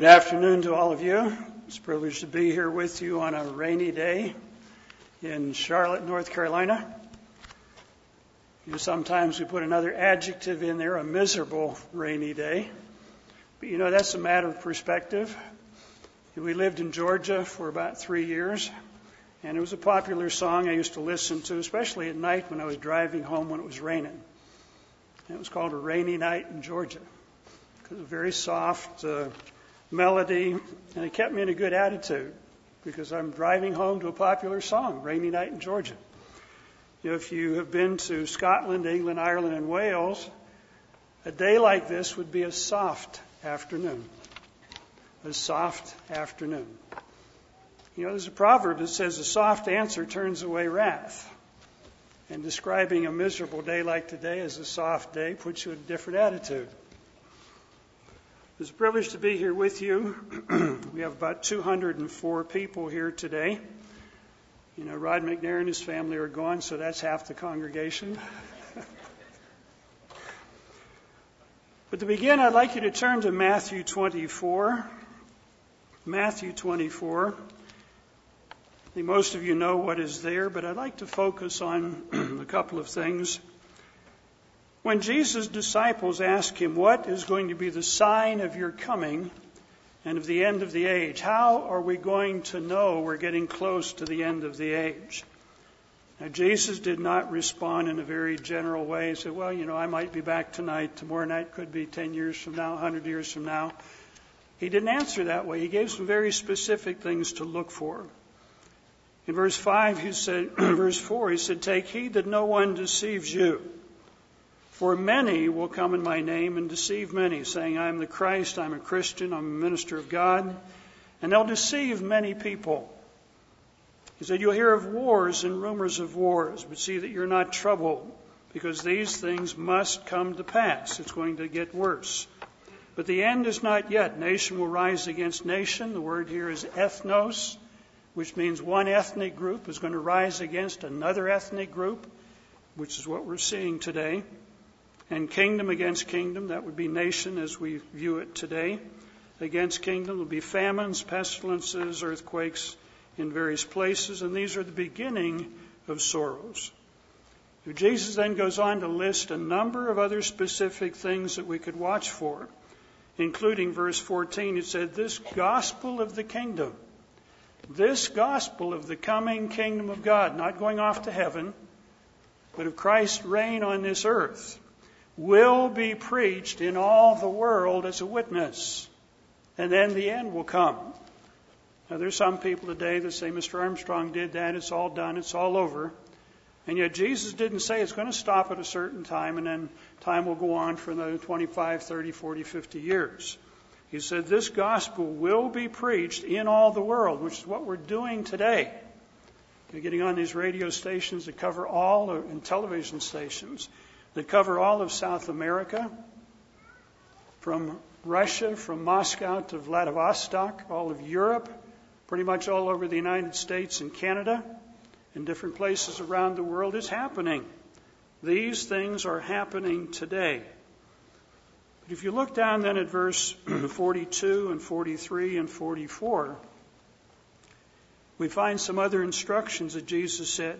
Good afternoon to all of you. It's a privilege to be here with you on a rainy day in Charlotte, North Carolina. You know, sometimes we put another adjective in there, a miserable rainy day. But you know, that's a matter of perspective. We lived in Georgia for about three years, and it was a popular song I used to listen to, especially at night when I was driving home when it was raining. And it was called A Rainy Night in Georgia. Was a very soft, uh, melody, and it kept me in a good attitude because I'm driving home to a popular song, Rainy Night in Georgia. If you have been to Scotland, England, Ireland, and Wales, a day like this would be a soft afternoon. A soft afternoon. You know, there's a proverb that says a soft answer turns away wrath. And describing a miserable day like today as a soft day puts you in a different attitude. It's a privilege to be here with you. we have about 204 people here today. You know, Rod McNair and his family are gone, so that's half the congregation. but to begin, I'd like you to turn to Matthew 24. Matthew 24. I think most of you know what is there, but I'd like to focus on a couple of things. When Jesus' disciples ask him, What is going to be the sign of your coming and of the end of the age? How are we going to know we're getting close to the end of the age? Now, Jesus did not respond in a very general way. He said, Well, you know, I might be back tonight. Tomorrow night could be 10 years from now, 100 years from now. He didn't answer that way. He gave some very specific things to look for. In verse 5, he said, verse 4, he said, Take heed that no one deceives you. For many will come in my name and deceive many, saying, I am the Christ, I'm a Christian, I'm a minister of God. And they'll deceive many people. He said, You'll hear of wars and rumors of wars, but see that you're not troubled, because these things must come to pass. It's going to get worse. But the end is not yet. Nation will rise against nation. The word here is ethnos, which means one ethnic group is going to rise against another ethnic group, which is what we're seeing today and kingdom against kingdom. That would be nation as we view it today. Against kingdom will be famines, pestilences, earthquakes in various places, and these are the beginning of sorrows. Jesus then goes on to list a number of other specific things that we could watch for, including verse 14. It said, This gospel of the kingdom, this gospel of the coming kingdom of God, not going off to heaven, but of Christ's reign on this earth, will be preached in all the world as a witness. And then the end will come. Now, there's some people today that say Mr. Armstrong did that, it's all done, it's all over. And yet Jesus didn't say it's going to stop at a certain time and then time will go on for another 25, 30, 40, 50 years. He said this gospel will be preached in all the world, which is what we're doing today. You're getting on these radio stations that cover all, and television stations that cover all of South America, from Russia, from Moscow to Vladivostok, all of Europe, pretty much all over the United States and Canada, and different places around the world is happening. These things are happening today. But if you look down then at verse 42 and 43 and 44, we find some other instructions that Jesus said.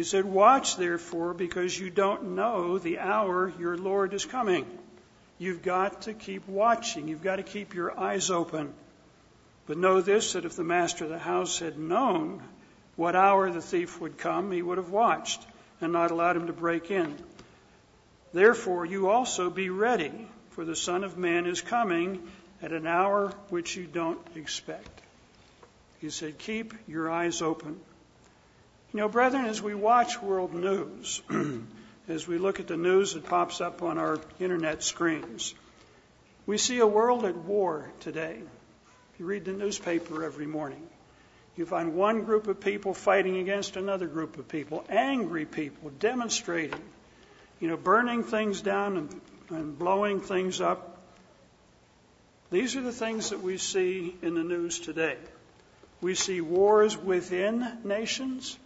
He said, Watch therefore, because you don't know the hour your Lord is coming. You've got to keep watching. You've got to keep your eyes open. But know this that if the master of the house had known what hour the thief would come, he would have watched and not allowed him to break in. Therefore, you also be ready, for the Son of Man is coming at an hour which you don't expect. He said, Keep your eyes open. You know, brethren, as we watch world news, as we look at the news that pops up on our internet screens, we see a world at war today. If you read the newspaper every morning, you find one group of people fighting against another group of people, angry people demonstrating, you know, burning things down and, and blowing things up. These are the things that we see in the news today. We see wars within nations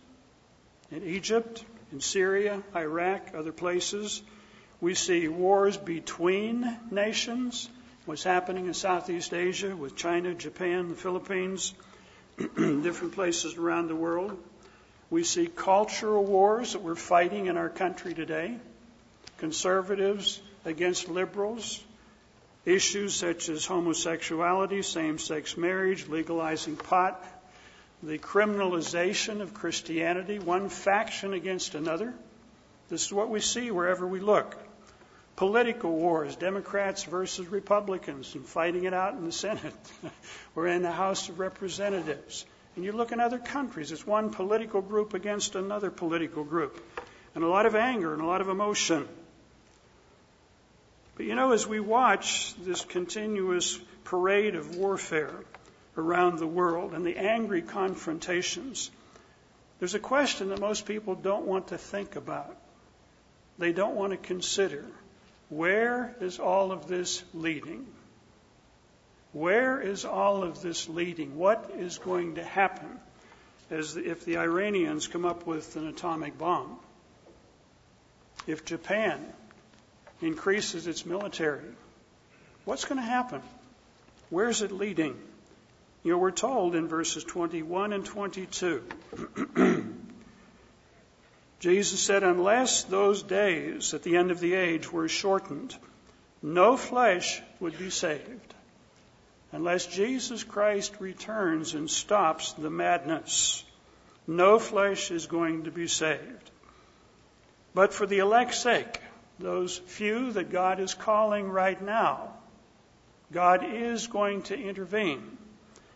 in Egypt, in Syria, Iraq, other places. We see wars between nations what's happening in Southeast Asia with China, Japan, the Philippines, different places around the world. We see cultural wars that we're fighting in our country today, conservatives against liberals, issues such as homosexuality, same sex marriage, legalizing pot, the criminalization of Christianity, one faction against another. This is what we see wherever we look political wars, Democrats versus Republicans, and fighting it out in the Senate or in the House of Representatives. And you look in other countries, it's one political group against another political group, and a lot of anger and a lot of emotion. But you know, as we watch this continuous parade of warfare around the world and the angry confrontations, there's a question that most people don't want to think about. They don't want to consider. Where is all of this leading? Where is all of this leading? What is going to happen as if the Iranians come up with an atomic bomb? If Japan increases its military, what's going to happen? Where's it leading? You know, we're told in verses 21 and 22 Jesus said, Unless those days at the end of the age were shortened, no flesh would be saved. Unless Jesus Christ returns and stops the madness, no flesh is going to be saved. But for the elect's sake, those few that God is calling right now, God is going to intervene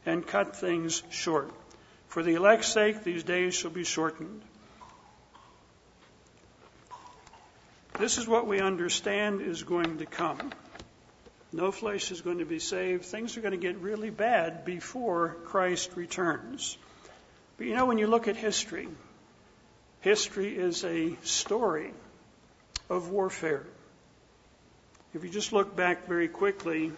and cut things short. For the elect's sake, these days shall be shortened. This is what we understand is going to come. No flesh is going to be saved. Things are going to get really bad before Christ returns. But you know, when you look at history, history is a story of warfare. If you just look back very quickly,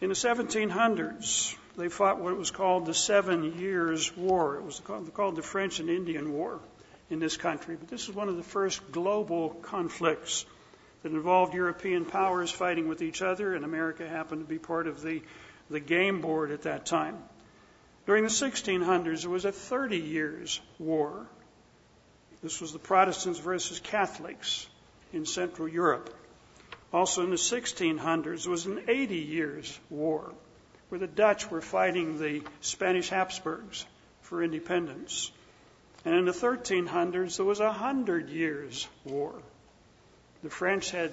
in the 1700s, they fought what was called the Seven Years' War. It was called the French and Indian War in this country, but this is one of the first global conflicts that involved European powers fighting with each other, and America happened to be part of the, the game board at that time. During the 1600s, there was a 30 years war. This was the Protestants versus Catholics in Central Europe. Also in the 1600s, was an 80 years war where the Dutch were fighting the Spanish Habsburgs for independence. And in the 1300s, there was a hundred years war. The French had,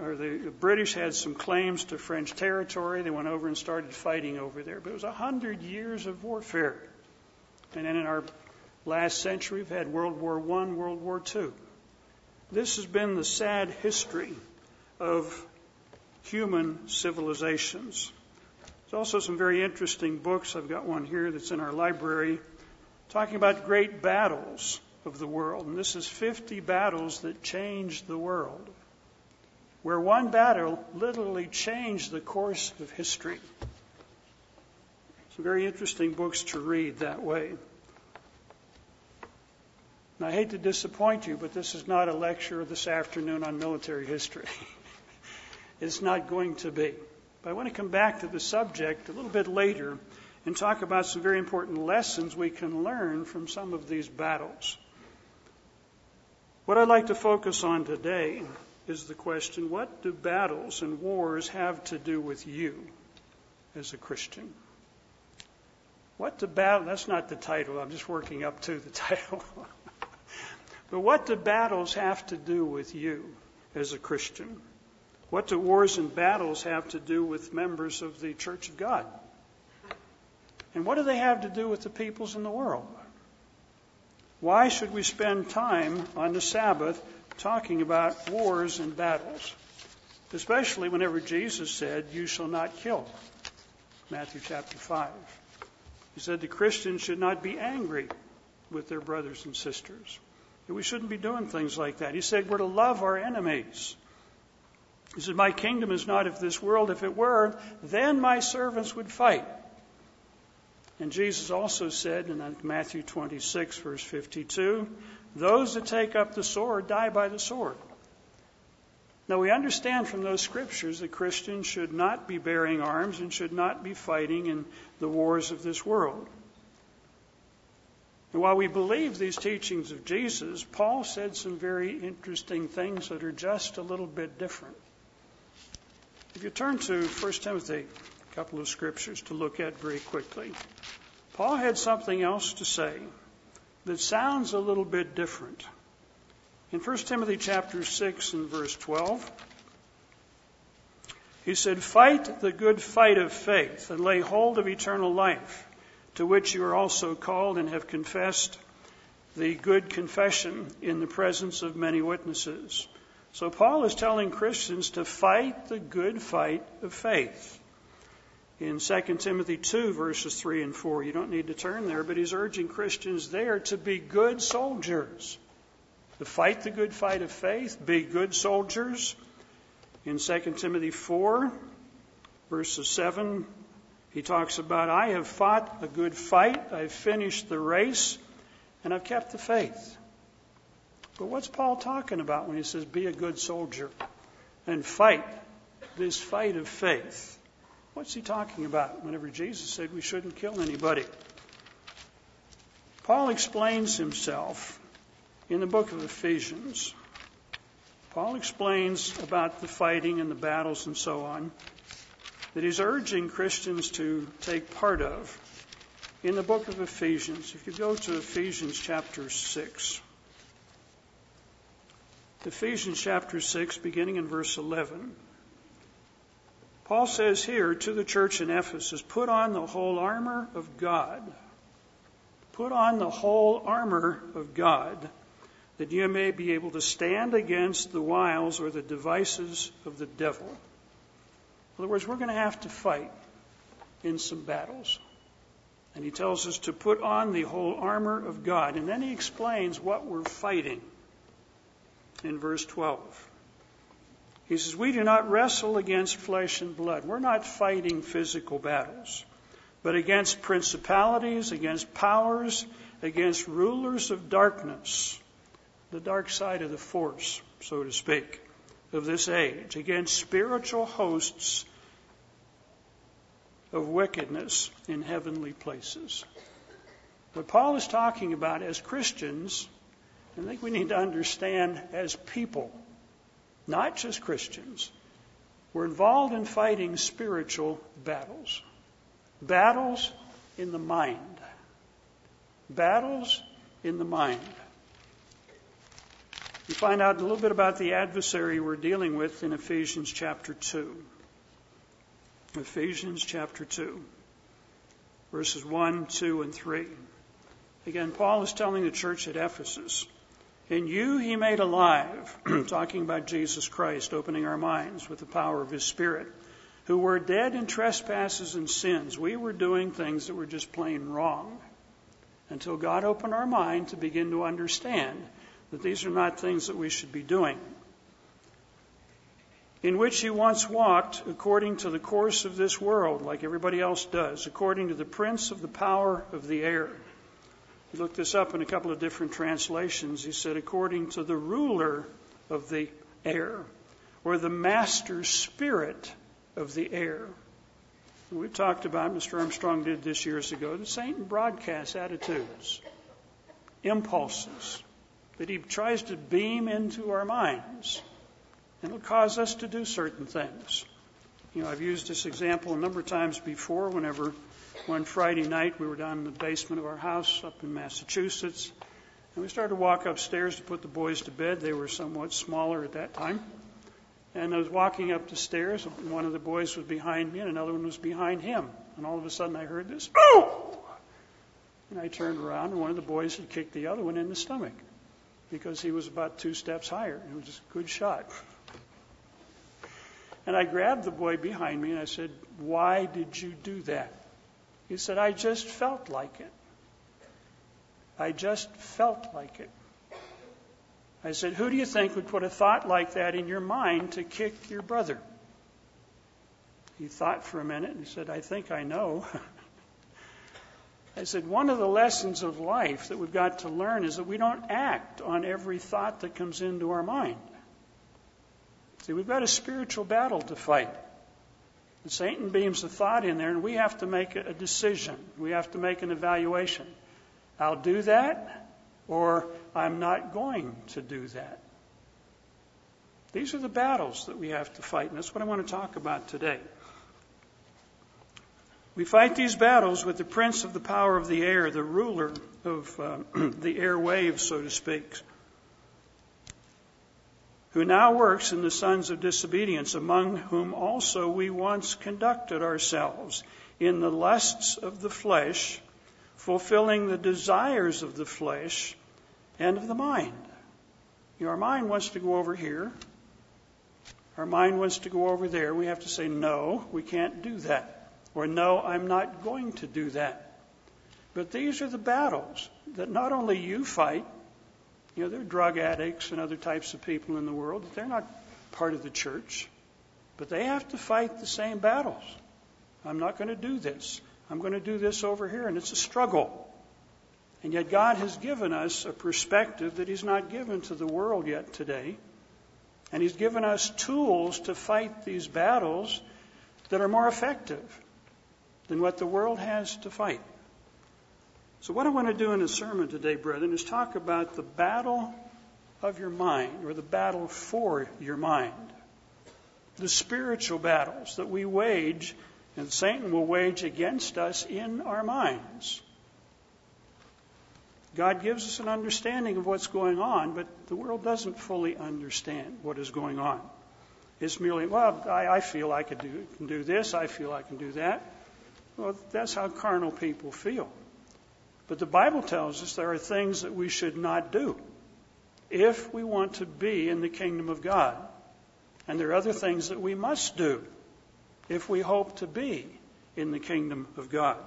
or the British had some claims to French territory. They went over and started fighting over there. But it was a hundred years of warfare. And then in our last century, we've had World War I, World War II. This has been the sad history of human civilizations. There's also some very interesting books. I've got one here that's in our library talking about great battles of the world. And this is 50 battles that changed the world, where one battle literally changed the course of history. Some very interesting books to read that way. And I hate to disappoint you, but this is not a lecture this afternoon on military history. it's not going to be. But I want to come back to the subject a little bit later and talk about some very important lessons we can learn from some of these battles. What I'd like to focus on today is the question what do battles and wars have to do with you as a Christian? What do battle, that's not the title, I'm just working up to the title. but what do battles have to do with you as a Christian? What do wars and battles have to do with members of the Church of God? And what do they have to do with the peoples in the world? Why should we spend time on the Sabbath talking about wars and battles? Especially whenever Jesus said, You shall not kill. Matthew chapter 5. He said the Christians should not be angry with their brothers and sisters. We shouldn't be doing things like that. He said we're to love our enemies. He said, My kingdom is not of this world. If it were, then my servants would fight. And Jesus also said in Matthew 26, verse 52, those that take up the sword die by the sword. Now, we understand from those scriptures that Christians should not be bearing arms and should not be fighting in the wars of this world. And while we believe these teachings of Jesus, Paul said some very interesting things that are just a little bit different. If you turn to 1 Timothy, a couple of scriptures to look at very quickly, Paul had something else to say that sounds a little bit different. In 1 Timothy chapter 6 and verse 12, he said, Fight the good fight of faith and lay hold of eternal life, to which you are also called and have confessed the good confession in the presence of many witnesses. So Paul is telling Christians to fight the good fight of faith. In 2 Timothy 2 verses 3 and 4, you don't need to turn there, but he's urging Christians there to be good soldiers to fight the good fight of faith, be good soldiers. In 2 Timothy 4, verses 7, he talks about, I have fought a good fight, I've finished the race, and I've kept the faith. But what's Paul talking about when he says, be a good soldier and fight this fight of faith? What's he talking about whenever Jesus said we shouldn't kill anybody? Paul explains himself in the book of Ephesians, Paul explains about the fighting and the battles and so on that he's urging Christians to take part of in the book of Ephesians. If you go to Ephesians chapter 6, Ephesians chapter 6, beginning in verse 11. Paul says here to the church in Ephesus, put on the whole armor of God. Put on the whole armor of God that you may be able to stand against the wiles or the devices of the devil. In other words, we're going to have to fight in some battles. And he tells us to put on the whole armor of God. And then he explains what we're fighting in verse 12. He says, We do not wrestle against flesh and blood. We're not fighting physical battles, but against principalities, against powers, against rulers of darkness the dark side of the force, so to speak, of this age, against spiritual hosts of wickedness in heavenly places. What Paul is talking about as Christians, I think we need to understand as people, not just Christians, we're involved in fighting spiritual battles. Battles in the mind. Battles in the mind. We find out a little bit about the adversary we're dealing with in Ephesians chapter 2. Ephesians chapter 2, verses 1, 2, and 3. Again, Paul is telling the church at Ephesus, In you he made alive, talking about Jesus Christ, opening our minds with the power of his Spirit, who were dead in trespasses and sins. We were doing things that were just plain wrong until God opened our mind to begin to understand that these are not things that we should be doing. In which he once walked according to the course of this world, like everybody else does, according to the prince of the power of the air. He looked this up in a couple of different translations. He said, according to the ruler of the air, or the master spirit of the air. We talked about, Mr. Armstrong did this years ago, the Satan broadcasts attitudes, impulses, that he tries to beam into our minds. And it'll cause us to do certain things. You know, I've used this example a number of times before whenever one Friday night we were down in the basement of our house up in Massachusetts. And we started to walk upstairs to put the boys to bed. They were somewhat smaller at that time. And I was walking up the stairs, and one of the boys was behind me, and another one was behind him. And all of a sudden I heard this, oh! And I turned around, and one of the boys had kicked the other one in the stomach because he was about two steps higher. It was a good shot. And I grabbed the boy behind me and I said, Why did you do that? He said, I just felt like it. I just felt like it. I said, Who do you think would put a thought like that in your mind to kick your brother? He thought for a minute and he said, I think I know. I said, one of the lessons of life that we've got to learn is that we don't act on every thought that comes into our mind. See, we've got a spiritual battle to fight. And Satan beams a thought in there, and we have to make a decision. We have to make an evaluation. I'll do that, or I'm not going to do that. These are the battles that we have to fight, and that's what I want to talk about today. We fight these battles with the prince of the power of the air, the ruler of uh, the airwaves, so to speak, who now works in the sons of disobedience, among whom also we once conducted ourselves in the lusts of the flesh, fulfilling the desires of the flesh and of the mind. Our mind wants to go over here. Our mind wants to go over there. We have to say, no, we can't do that or no, I'm not going to do that. But these are the battles that not only you fight, you know, there are drug addicts and other types of people in the world, they're not part of the church, but they have to fight the same battles. I'm not going to do this. I'm going to do this over here, and it's a struggle. And yet, God has given us a perspective that He's not given to the world yet today. And He's given us tools to fight these battles that are more effective than what the world has to fight. So, what I want to do in the sermon today, brethren, is talk about the battle of your mind, or the battle for your mind. The spiritual battles that we wage, and Satan will wage against us in our minds. God gives us an understanding of what's going on, but the world doesn't fully understand what is going on. It's merely, well, I, I feel I could do, can do this, I feel I can do that. Well, that's how carnal people feel. But the Bible tells us there are things that we should not do if we want to be in the kingdom of God. And there are other things that we must do if we hope to be in the kingdom of God.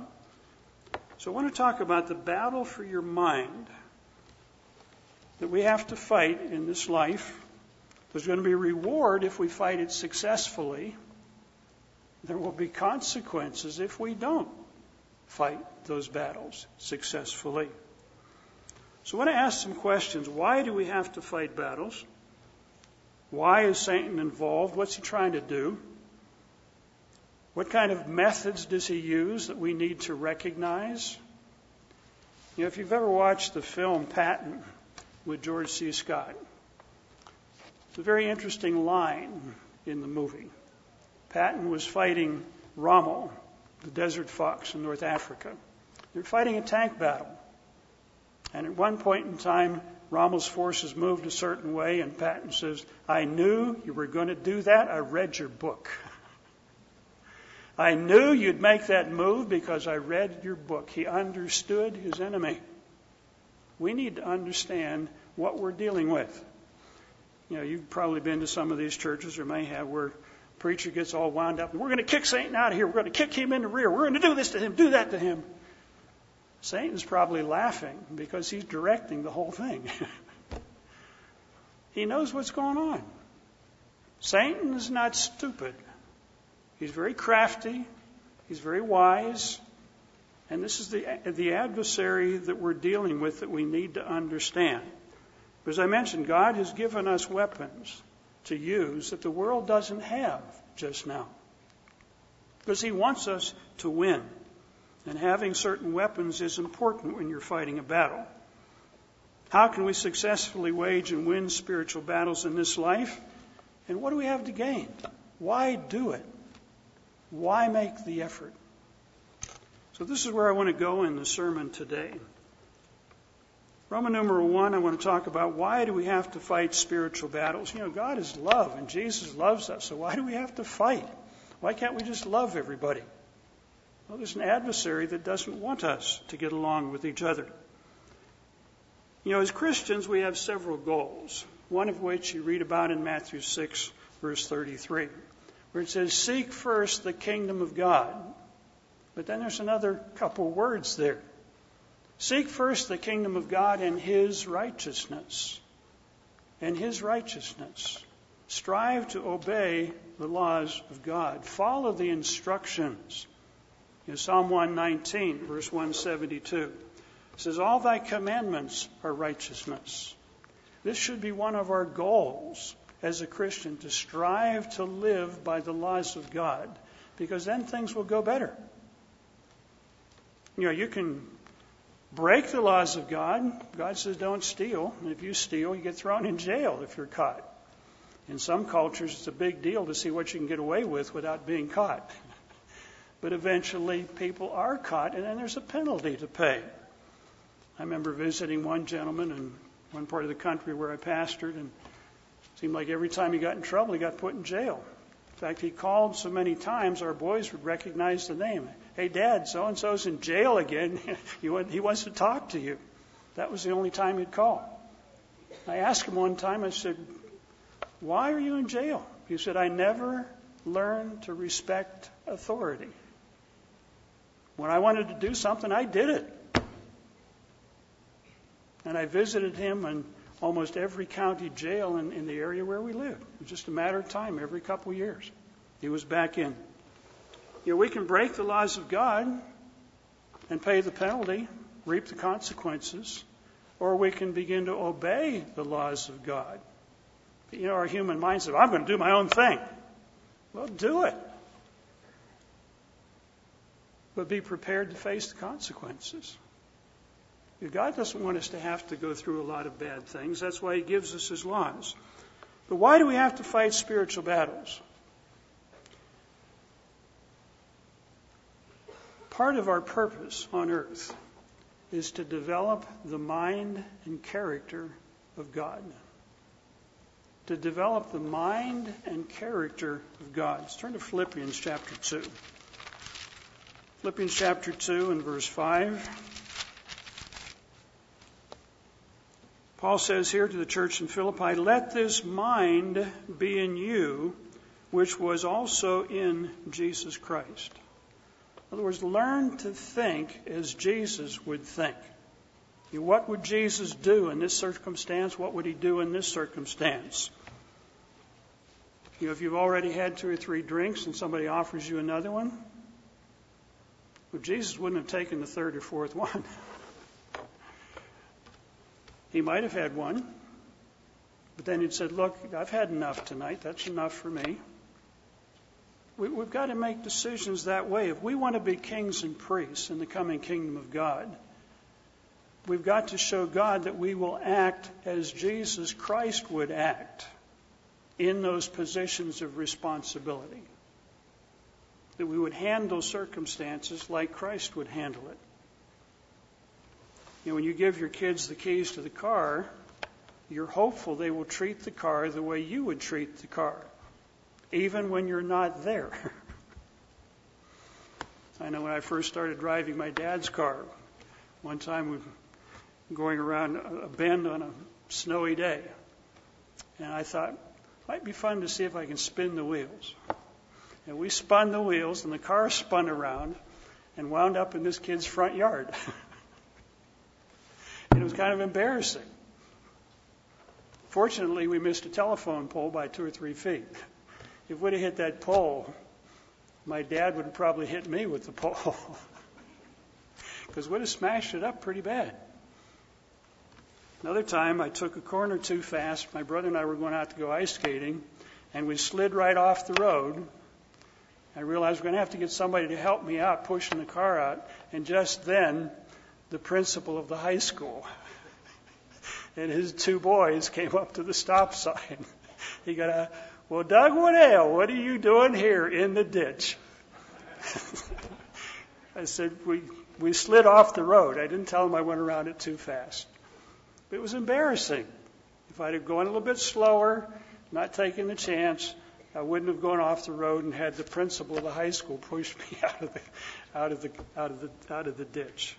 So I want to talk about the battle for your mind that we have to fight in this life. There's going to be reward if we fight it successfully. There will be consequences if we don't fight those battles successfully. So I want to ask some questions. Why do we have to fight battles? Why is Satan involved? What's he trying to do? What kind of methods does he use that we need to recognize? You know, if you've ever watched the film Patton with George C. Scott, it's a very interesting line in the movie. Patton was fighting Rommel, the desert fox in North Africa. They're fighting a tank battle. And at one point in time, Rommel's forces moved a certain way, and Patton says, I knew you were going to do that. I read your book. I knew you'd make that move because I read your book. He understood his enemy. We need to understand what we're dealing with. You know, you've probably been to some of these churches, or may have, where preacher gets all wound up. We're going to kick Satan out of here. We're going to kick him in the rear. We're going to do this to him, do that to him. Satan's probably laughing because he's directing the whole thing. he knows what's going on. Satan is not stupid. He's very crafty. He's very wise. And this is the, the adversary that we're dealing with that we need to understand. As I mentioned, God has given us weapons to use that the world doesn't have just now. Because he wants us to win. And having certain weapons is important when you're fighting a battle. How can we successfully wage and win spiritual battles in this life? And what do we have to gain? Why do it? Why make the effort? So, this is where I want to go in the sermon today. Roman numeral one, I want to talk about why do we have to fight spiritual battles? You know, God is love and Jesus loves us, so why do we have to fight? Why can't we just love everybody? Well, there's an adversary that doesn't want us to get along with each other. You know, as Christians, we have several goals, one of which you read about in Matthew 6, verse 33, where it says, Seek first the kingdom of God. But then there's another couple words there. Seek first the kingdom of God and his righteousness. And his righteousness. Strive to obey the laws of God. Follow the instructions. In Psalm 119, verse 172, it says, All thy commandments are righteousness. This should be one of our goals as a Christian to strive to live by the laws of God because then things will go better. You know, you can break the laws of God. God says don't steal. If you steal, you get thrown in jail if you're caught. In some cultures, it's a big deal to see what you can get away with without being caught. But eventually, people are caught, and then there's a penalty to pay. I remember visiting one gentleman in one part of the country where I pastored, and it seemed like every time he got in trouble, he got put in jail. In fact, he called so many times, our boys would recognize the name. Hey, Dad, so and so's in jail again. he wants to talk to you. That was the only time he'd call. I asked him one time, I said, Why are you in jail? He said, I never learned to respect authority. When I wanted to do something, I did it. And I visited him in almost every county jail in, in the area where we lived. It was just a matter of time, every couple of years. He was back in. You know, we can break the laws of God and pay the penalty, reap the consequences, or we can begin to obey the laws of God. You know, our human mind says, I'm going to do my own thing. Well, do it but be prepared to face the consequences. God doesn't want us to have to go through a lot of bad things. That's why He gives us His laws. But why do we have to fight spiritual battles? Part of our purpose on earth is to develop the mind and character of God. To develop the mind and character of God. Let's turn to Philippians chapter 2. Philippians chapter 2 and verse 5. Paul says here to the church in Philippi, Let this mind be in you, which was also in Jesus Christ. In other words, learn to think as Jesus would think. What would Jesus do in this circumstance? What would he do in this circumstance? You know, if you've already had two or three drinks and somebody offers you another one, well, Jesus wouldn't have taken the third or fourth one. he might have had one, but then he'd said, Look, I've had enough tonight. That's enough for me. We, we've got to make decisions that way. If we want to be kings and priests in the coming kingdom of God, we've got to show God that we will act as Jesus Christ would act in those positions of responsibility that we would handle circumstances like Christ would handle it. You know, when you give your kids the keys to the car, you're hopeful they will treat the car the way you would treat the car, even when you're not there. I know when I first started driving my dad's car, one time we were going around a bend on a snowy day, and I thought, might be fun to see if I can spin the wheels. And we spun the wheels, and the car spun around and wound up in this kid's front yard. and it was kind of embarrassing. Fortunately, we missed a telephone pole by two or three feet. If have hit that pole, my dad would have probably hit me with the pole. Because we'd have smashed it up pretty bad. Another time, I took a corner too fast. My brother and I were going out to go ice skating, and we slid right off the road I realized we're going to have to get somebody to help me out pushing the car out. And just then, the principal of the high school and his two boys came up to the stop sign. He got a, well, Doug Winnail, what are you doing here in the ditch? I said, we, we slid off the road. I didn't tell him I went around it too fast. It was embarrassing. If I'd have gone a little bit slower, not taking the chance, I wouldn't have gone off the road and had the principal of the high school push me out of the, out of the, out of the, out of the ditch.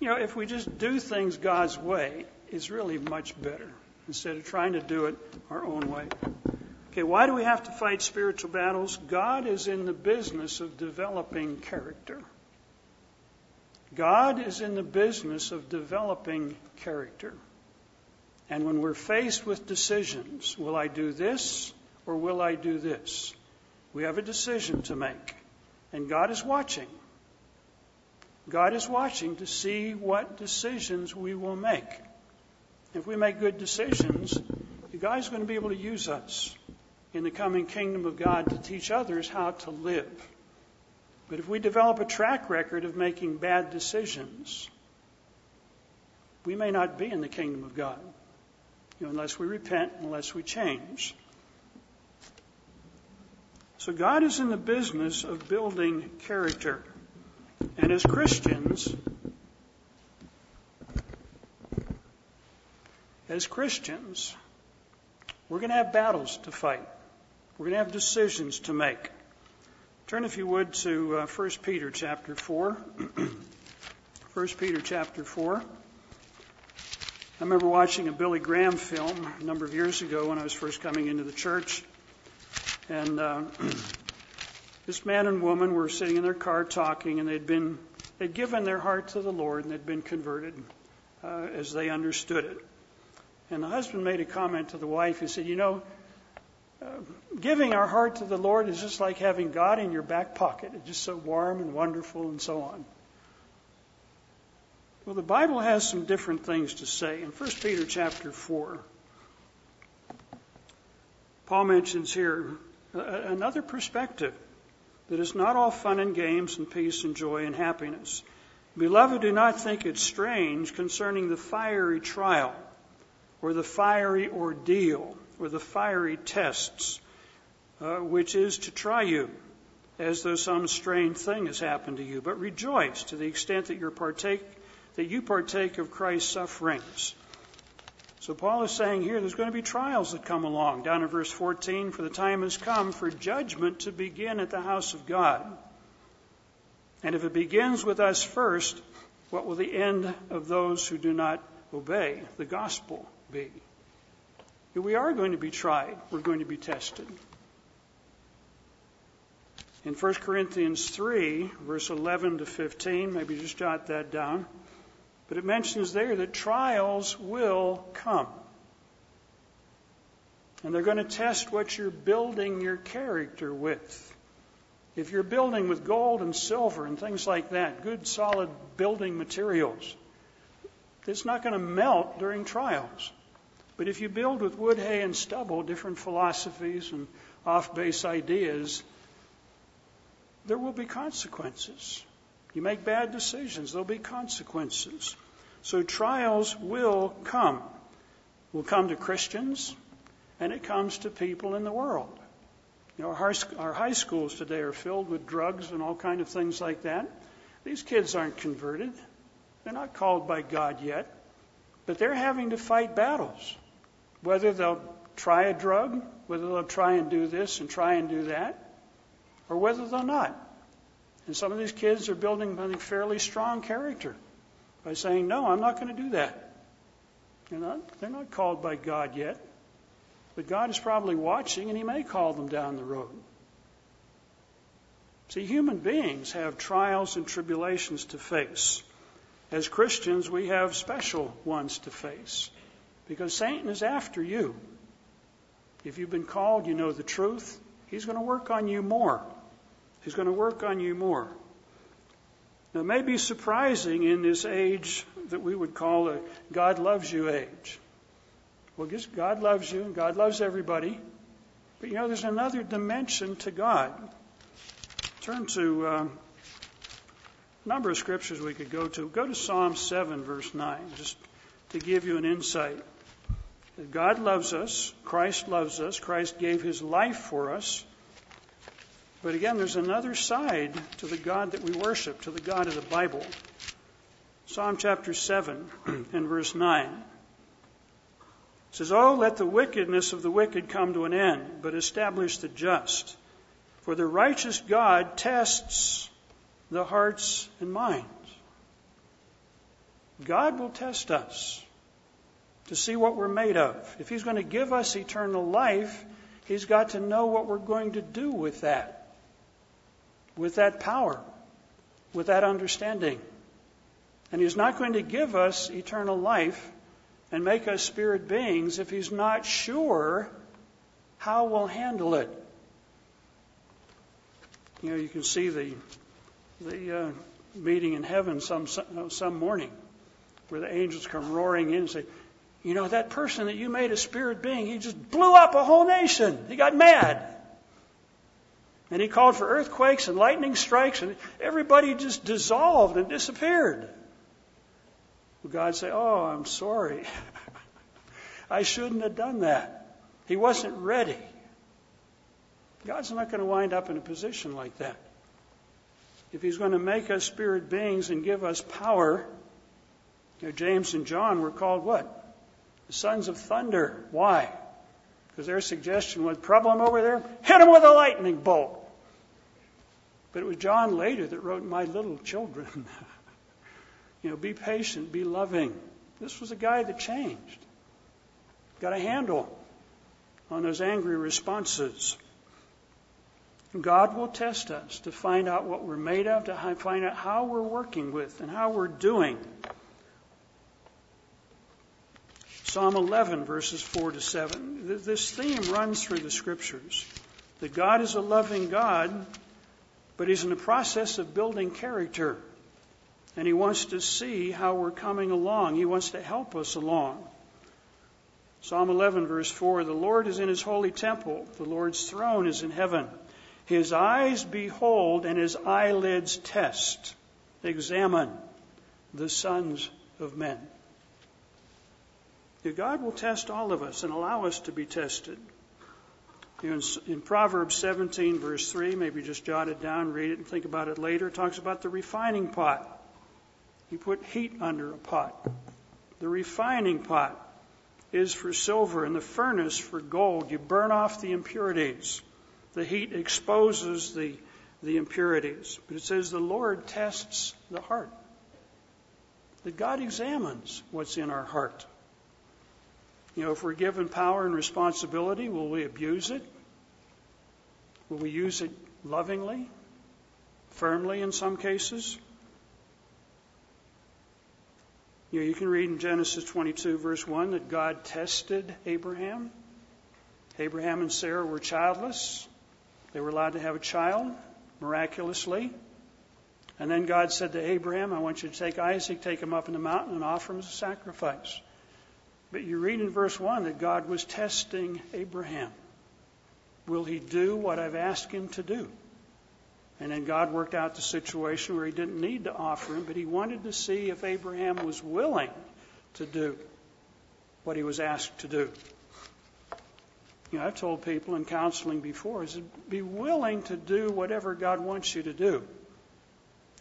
You know, if we just do things God's way, it's really much better instead of trying to do it our own way. Okay, why do we have to fight spiritual battles? God is in the business of developing character. God is in the business of developing character. And when we're faced with decisions, will I do this or will I do this? We have a decision to make. And God is watching. God is watching to see what decisions we will make. If we make good decisions, God's going to be able to use us in the coming kingdom of God to teach others how to live. But if we develop a track record of making bad decisions, we may not be in the kingdom of God you know, unless we repent, unless we change. So God is in the business of building character. And as Christians, as Christians, we're going to have battles to fight. We're going to have decisions to make. Turn, if you would, to uh, 1 Peter chapter 4. 1 Peter chapter 4. I remember watching a Billy Graham film a number of years ago when I was first coming into the church. And uh, this man and woman were sitting in their car talking, and they'd been they'd given their heart to the Lord and they'd been converted uh, as they understood it. And the husband made a comment to the wife. He said, "You know, uh, giving our heart to the Lord is just like having God in your back pocket. It's just so warm and wonderful and so on." Well, the Bible has some different things to say. In 1 Peter chapter 4, Paul mentions here another perspective that is not all fun and games and peace and joy and happiness. Beloved, do not think it strange concerning the fiery trial or the fiery ordeal or the fiery tests, uh, which is to try you as though some strange thing has happened to you. But rejoice to the extent that you partake that you partake of Christ's sufferings. So Paul is saying here there's going to be trials that come along. Down in verse 14, for the time has come for judgment to begin at the house of God. And if it begins with us first, what will the end of those who do not obey the gospel be? We are going to be tried. We're going to be tested. In 1 Corinthians 3, verse 11 to 15, maybe just jot that down. But it mentions there that trials will come. And they're going to test what you're building your character with. If you're building with gold and silver and things like that, good solid building materials, it's not going to melt during trials. But if you build with wood, hay, and stubble, different philosophies and off base ideas, there will be consequences. You make bad decisions, there'll be consequences. So trials will come. Will come to Christians, and it comes to people in the world. You know, our, high schools today are filled with drugs and all kind of things like that. These kids aren't converted. They're not called by God yet, but they're having to fight battles. Whether they'll try a drug, whether they'll try and do this and try and do that, or whether they'll not. And some of these kids are building, think, fairly strong character by saying, No, I'm not going to do that. They're not, they're not called by God yet. But God is probably watching, and He may call them down the road. See, human beings have trials and tribulations to face. As Christians, we have special ones to face because Satan is after you. If you've been called, you know the truth. He's going to work on you more. He's going to work on you more. Now, it may be surprising in this age that we would call a God loves you age. Well, just God loves you and God loves everybody. But you know, there's another dimension to God. Turn to uh, a number of scriptures we could go to. Go to Psalm 7, verse 9, just to give you an insight. God loves us. Christ loves us. Christ gave his life for us. But again, there's another side to the God that we worship, to the God of the Bible. Psalm chapter 7 and verse 9 says, Oh, let the wickedness of the wicked come to an end, but establish the just. For the righteous God tests the hearts and minds. God will test us to see what we're made of. If He's going to give us eternal life, He's got to know what we're going to do with that with that power, with that understanding. And He's not going to give us eternal life and make us spirit beings if He's not sure how we'll handle it. You know, you can see the the uh, meeting in heaven some some morning where the angels come roaring in and say, You know, that person that you made a spirit being, he just blew up a whole nation. He got mad. And he called for earthquakes and lightning strikes, and everybody just dissolved and disappeared. Will God say, Oh, I'm sorry. I shouldn't have done that. He wasn't ready. God's not going to wind up in a position like that. If He's going to make us spirit beings and give us power, you know, James and John were called what? The sons of thunder. Why? Because their suggestion was problem over there, hit them with a lightning bolt. But it was John later that wrote, My little children. you know, be patient, be loving. This was a guy that changed. Got a handle on those angry responses. God will test us to find out what we're made of, to find out how we're working with and how we're doing Psalm 11, verses 4 to 7. This theme runs through the scriptures that God is a loving God, but He's in the process of building character. And He wants to see how we're coming along. He wants to help us along. Psalm 11, verse 4 The Lord is in His holy temple, the Lord's throne is in heaven. His eyes behold, and His eyelids test, examine the sons of men. God will test all of us and allow us to be tested. In, in, Proverbs 17, verse 3, maybe just jot it down, read it, and think about it later, it talks about the refining pot. You put heat under a pot. The refining pot is for silver, and the furnace for gold. You burn off the impurities. The heat exposes the, the impurities. But it says the Lord tests the heart. That God examines what's in our heart. You know, if we're given power and responsibility, will we abuse it? Will we use it lovingly, firmly in some cases? You know, you can read in Genesis 22, verse 1, that God tested Abraham. Abraham and Sarah were childless. They were allowed to have a child miraculously. And then God said to Abraham, I want you to take Isaac, take him up in the mountain, and offer him as a sacrifice. But you read in verse 1 that God was testing Abraham. Will he do what I've asked him to do? And then God worked out the situation where he didn't need to offer him, but he wanted to see if Abraham was willing to do what he was asked to do. You know, I've told people in counseling before is be willing to do whatever God wants you to do.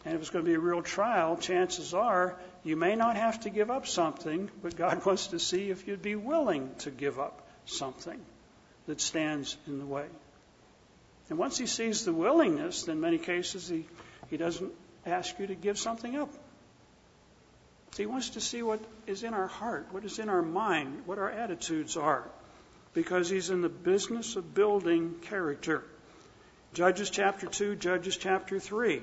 And if it's going to be a real trial, chances are you may not have to give up something, but God wants to see if you'd be willing to give up something that stands in the way. And once he sees the willingness, then in many cases he, he doesn't ask you to give something up. So he wants to see what is in our heart, what is in our mind, what our attitudes are, because he's in the business of building character. Judges chapter 2, Judges chapter 3.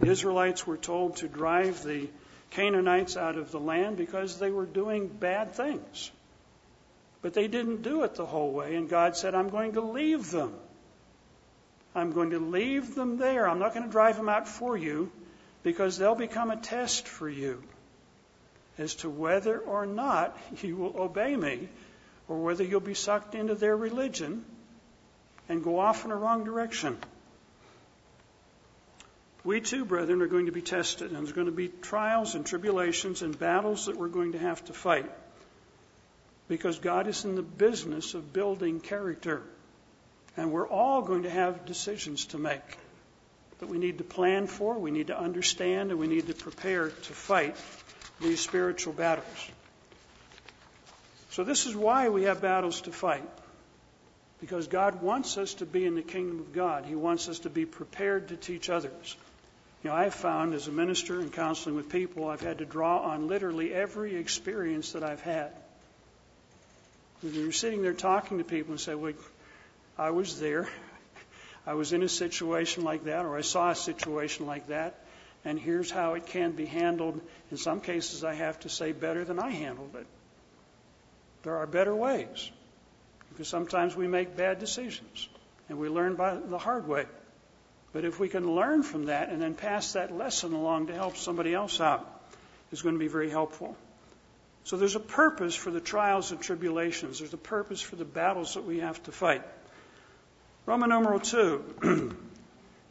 The Israelites were told to drive the Canaanites out of the land because they were doing bad things. But they didn't do it the whole way, and God said, I'm going to leave them. I'm going to leave them there. I'm not going to drive them out for you because they'll become a test for you as to whether or not you will obey me or whether you'll be sucked into their religion and go off in a wrong direction. We too, brethren, are going to be tested, and there's going to be trials and tribulations and battles that we're going to have to fight. Because God is in the business of building character. And we're all going to have decisions to make that we need to plan for, we need to understand, and we need to prepare to fight these spiritual battles. So, this is why we have battles to fight. Because God wants us to be in the kingdom of God. He wants us to be prepared to teach others. You know, I've found as a minister and counseling with people, I've had to draw on literally every experience that I've had. When you're sitting there talking to people and say, well, I was there. I was in a situation like that, or I saw a situation like that, and here's how it can be handled. In some cases, I have to say better than I handled it. There are better ways. Because sometimes we make bad decisions, and we learn by the hard way. But if we can learn from that and then pass that lesson along to help somebody else out, it's going to be very helpful. So there's a purpose for the trials and tribulations. There's a purpose for the battles that we have to fight. Roman numeral 2.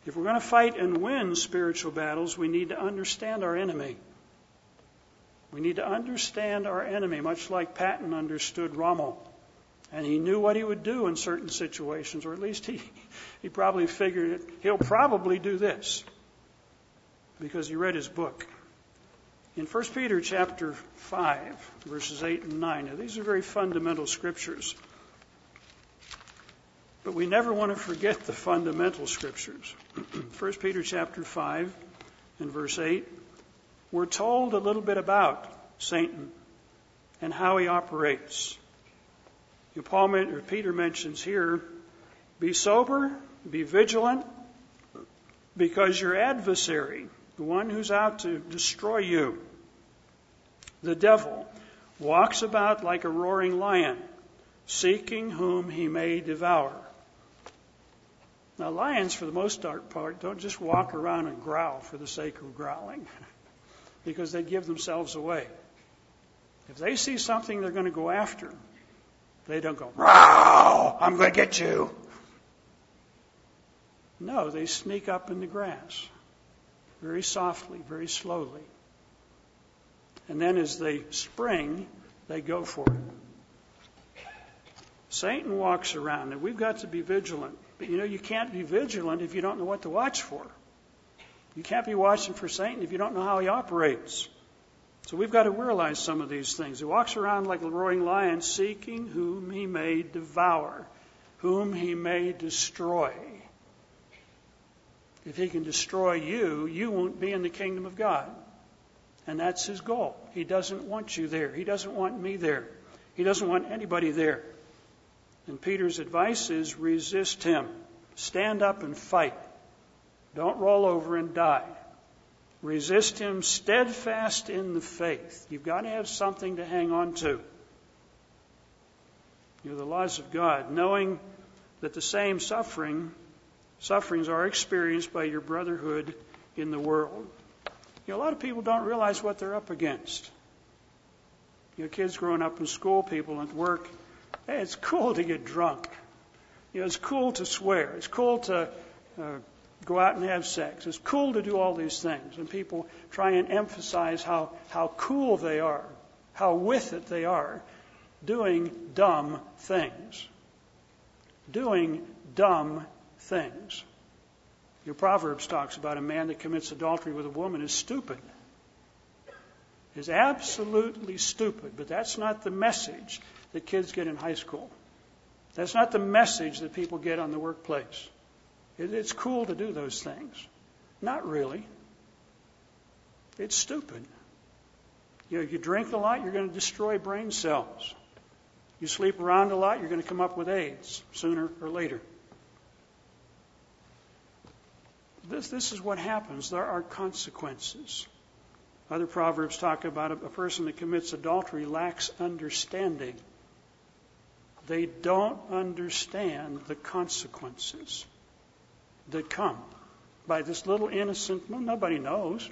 if we're going to fight and win spiritual battles, we need to understand our enemy. We need to understand our enemy, much like Patton understood Rommel. And he knew what he would do in certain situations, or at least he, he probably figured he'll probably do this because he read his book. In 1 Peter chapter 5, verses 8 and 9, now these are very fundamental scriptures. But we never want to forget the fundamental scriptures. 1 Peter chapter 5 and verse 8, we're told a little bit about Satan and how he operates. Paul or Peter mentions here, be sober, be vigilant, because your adversary, the one who's out to destroy you. The devil walks about like a roaring lion, seeking whom he may devour. Now, lions, for the most part, don't just walk around and growl for the sake of growling, because they give themselves away. If they see something they're going to go after, they don't go, Row, I'm going to get you. No, they sneak up in the grass very softly, very slowly. And then as they spring, they go for it. Satan walks around, and we've got to be vigilant. But you know, you can't be vigilant if you don't know what to watch for. You can't be watching for Satan if you don't know how he operates. So we've got to realize some of these things. He walks around like a roaring lion, seeking whom he may devour, whom he may destroy. If he can destroy you, you won't be in the kingdom of God. And that's his goal. He doesn't want you there. He doesn't want me there. He doesn't want anybody there. And Peter's advice is resist him. Stand up and fight. Don't roll over and die. Resist him steadfast in the faith. You've got to have something to hang on to. You know, the laws of God, knowing that the same suffering sufferings are experienced by your brotherhood in the world. You know, a lot of people don't realize what they're up against. You know, kids growing up in school, people at work, hey, it's cool to get drunk. You know, it's cool to swear. It's cool to uh, go out and have sex. It's cool to do all these things. And people try and emphasize how, how cool they are, how with it they are, doing dumb things. Doing dumb things. Your Proverbs talks about a man that commits adultery with a woman is stupid. Is absolutely stupid, but that's not the message that kids get in high school. That's not the message that people get on the workplace. It's cool to do those things. Not really. It's stupid. You know, you drink a lot, you're going to destroy brain cells. You sleep around a lot, you're going to come up with AIDS sooner or later. This, this is what happens. There are consequences. Other proverbs talk about a, a person that commits adultery lacks understanding. They don't understand the consequences that come by this little innocent, well, nobody knows,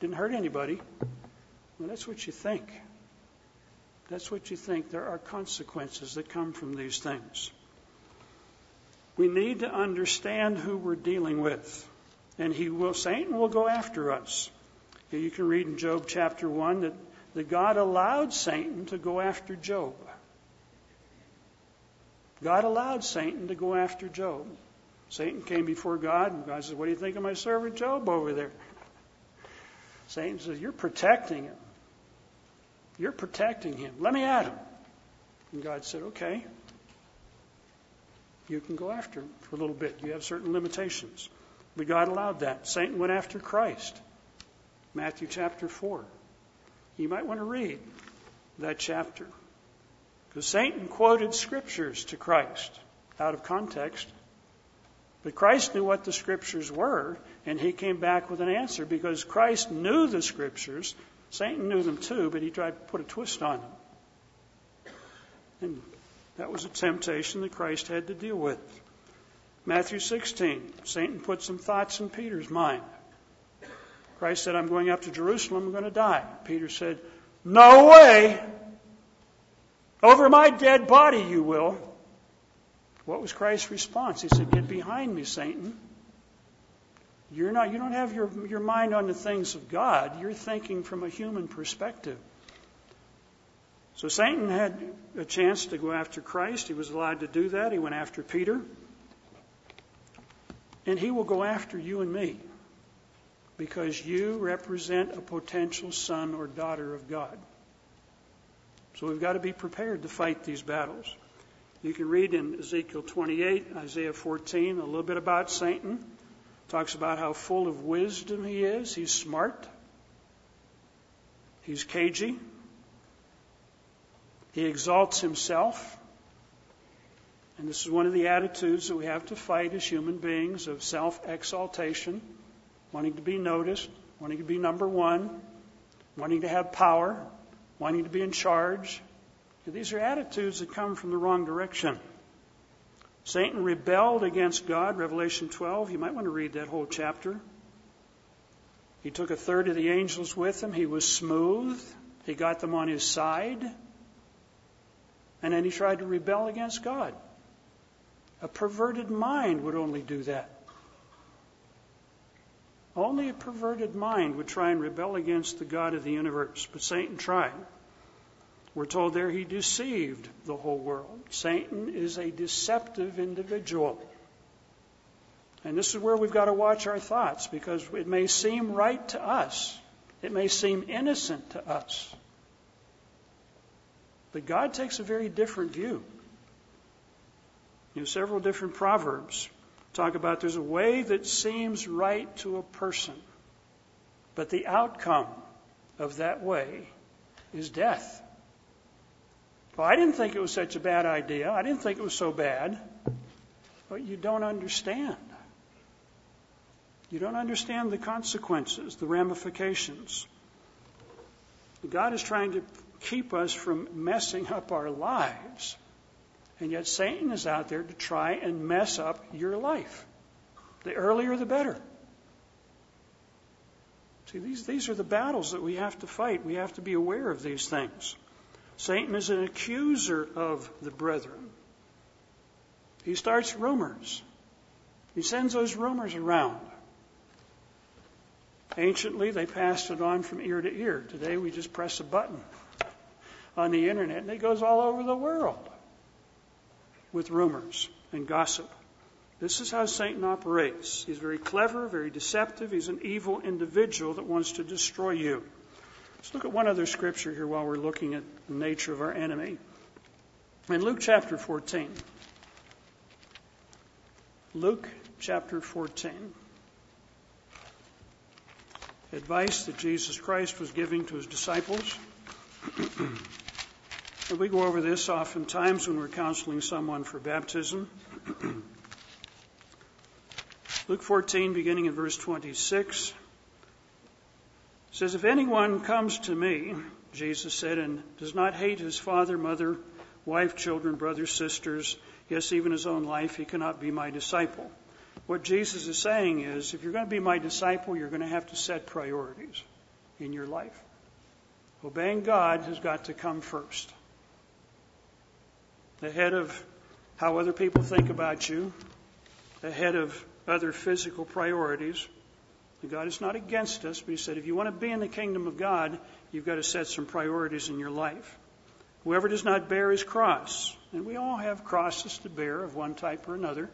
didn't hurt anybody. Well, that's what you think. That's what you think. There are consequences that come from these things. We need to understand who we're dealing with and he will, Satan will go after us. You can read in Job chapter 1 that, that God allowed Satan to go after Job. God allowed Satan to go after Job. Satan came before God, and God says, What do you think of my servant Job over there? Satan says, You're protecting him. You're protecting him. Let me at him. And God said, Okay. You can go after him for a little bit. You have certain limitations. But God allowed that. Satan went after Christ. Matthew chapter 4. You might want to read that chapter. Because Satan quoted scriptures to Christ out of context. But Christ knew what the scriptures were, and he came back with an answer because Christ knew the scriptures. Satan knew them too, but he tried to put a twist on them. And that was a temptation that Christ had to deal with. Matthew 16, Satan put some thoughts in Peter's mind. Christ said, I'm going up to Jerusalem, I'm going to die. Peter said, No way. Over my dead body you will. What was Christ's response? He said, Get behind me, Satan. You're not, you don't have your, your mind on the things of God. You're thinking from a human perspective. So Satan had a chance to go after Christ. He was allowed to do that. He went after Peter. And he will go after you and me because you represent a potential son or daughter of God. So we've got to be prepared to fight these battles. You can read in Ezekiel 28, Isaiah 14, a little bit about Satan. Talks about how full of wisdom he is. He's smart. He's cagey. He exalts himself. And this is one of the attitudes that we have to fight as human beings of self exaltation, wanting to be noticed, wanting to be number one, wanting to have power, wanting to be in charge. These are attitudes that come from the wrong direction. Satan rebelled against God, Revelation 12. You might want to read that whole chapter. He took a third of the angels with him. He was smooth. He got them on his side. And then he tried to rebel against God. A perverted mind would only do that. Only a perverted mind would try and rebel against the God of the universe. But Satan tried. We're told there he deceived the whole world. Satan is a deceptive individual. And this is where we've got to watch our thoughts because it may seem right to us, it may seem innocent to us. But God takes a very different view. You know, several different proverbs talk about there's a way that seems right to a person, but the outcome of that way is death. Well, I didn't think it was such a bad idea. I didn't think it was so bad. But you don't understand. You don't understand the consequences, the ramifications. God is trying to keep us from messing up our lives. And yet Satan is out there to try and mess up your life. The earlier, the better. See, these, these are the battles that we have to fight. We have to be aware of these things. Satan is an accuser of the brethren. He starts rumors. He sends those rumors around. Anciently, they passed it on from ear to ear. Today, we just press a button on the internet, and it goes all over the world with rumors and gossip. This is how Satan operates. He's very clever, very deceptive. He's an evil individual that wants to destroy you. Let's look at one other scripture here while we're looking at the nature of our enemy. In Luke chapter 14. Luke chapter 14. Advice that Jesus Christ was giving to his disciples. And we go over this oftentimes when we're counseling someone for baptism. Luke 14, beginning in verse 26, says, If anyone comes to me, Jesus said, and does not hate his father, mother, wife, children, brothers, sisters, yes, even his own life, he cannot be my disciple. What Jesus is saying is, if you're going to be my disciple, you're going to have to set priorities in your life. Obeying God has got to come first ahead of how other people think about you, ahead of other physical priorities. God is not against us, but He said, if you want to be in the kingdom of God, you've got to set some priorities in your life. Whoever does not bear his cross, and we all have crosses to bear of one type or another.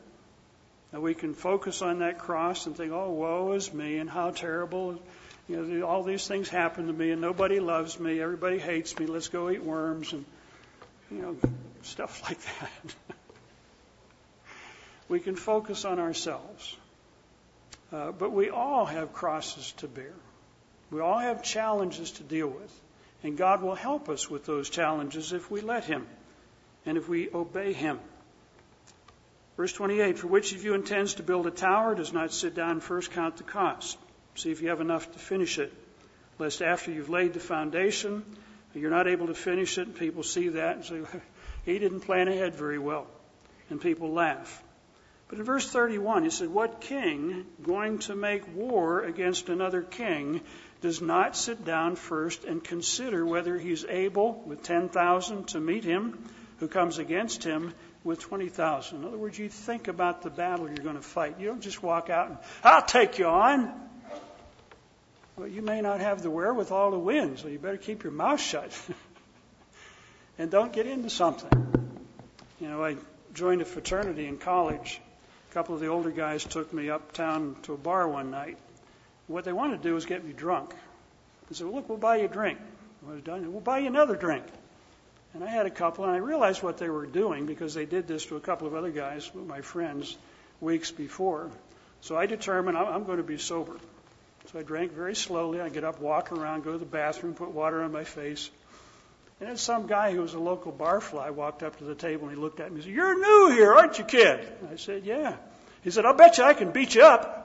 Now we can focus on that cross and think, oh, woe is me, and how terrible. You know, all these things happen to me, and nobody loves me, everybody hates me, let's go eat worms, and, you know, stuff like that. we can focus on ourselves. Uh, but we all have crosses to bear. We all have challenges to deal with. And God will help us with those challenges if we let Him and if we obey Him. Verse 28 For which of you intends to build a tower does not sit down first count the cost. See if you have enough to finish it, lest after you've laid the foundation, you're not able to finish it, and people see that and say, he didn't plan ahead very well. And people laugh. But in verse 31, he said, What king going to make war against another king does not sit down first and consider whether he's able with 10,000 to meet him who comes against him with 20,000. In other words, you think about the battle you're going to fight. You don't just walk out and, I'll take you on. Well, you may not have the wherewithal to win, so you better keep your mouth shut. and don't get into something. You know, I joined a fraternity in college. Couple of the older guys took me uptown to a bar one night. What they wanted to do was get me drunk. They said, well, look, we'll buy you a drink. I was done, we'll buy you another drink. And I had a couple, and I realized what they were doing because they did this to a couple of other guys, my friends, weeks before. So I determined I'm going to be sober. So I drank very slowly. I get up, walk around, go to the bathroom, put water on my face. And then some guy who was a local barfly walked up to the table and he looked at me and said, You're new here, aren't you, kid? And I said, Yeah. He said, I'll bet you I can beat you up.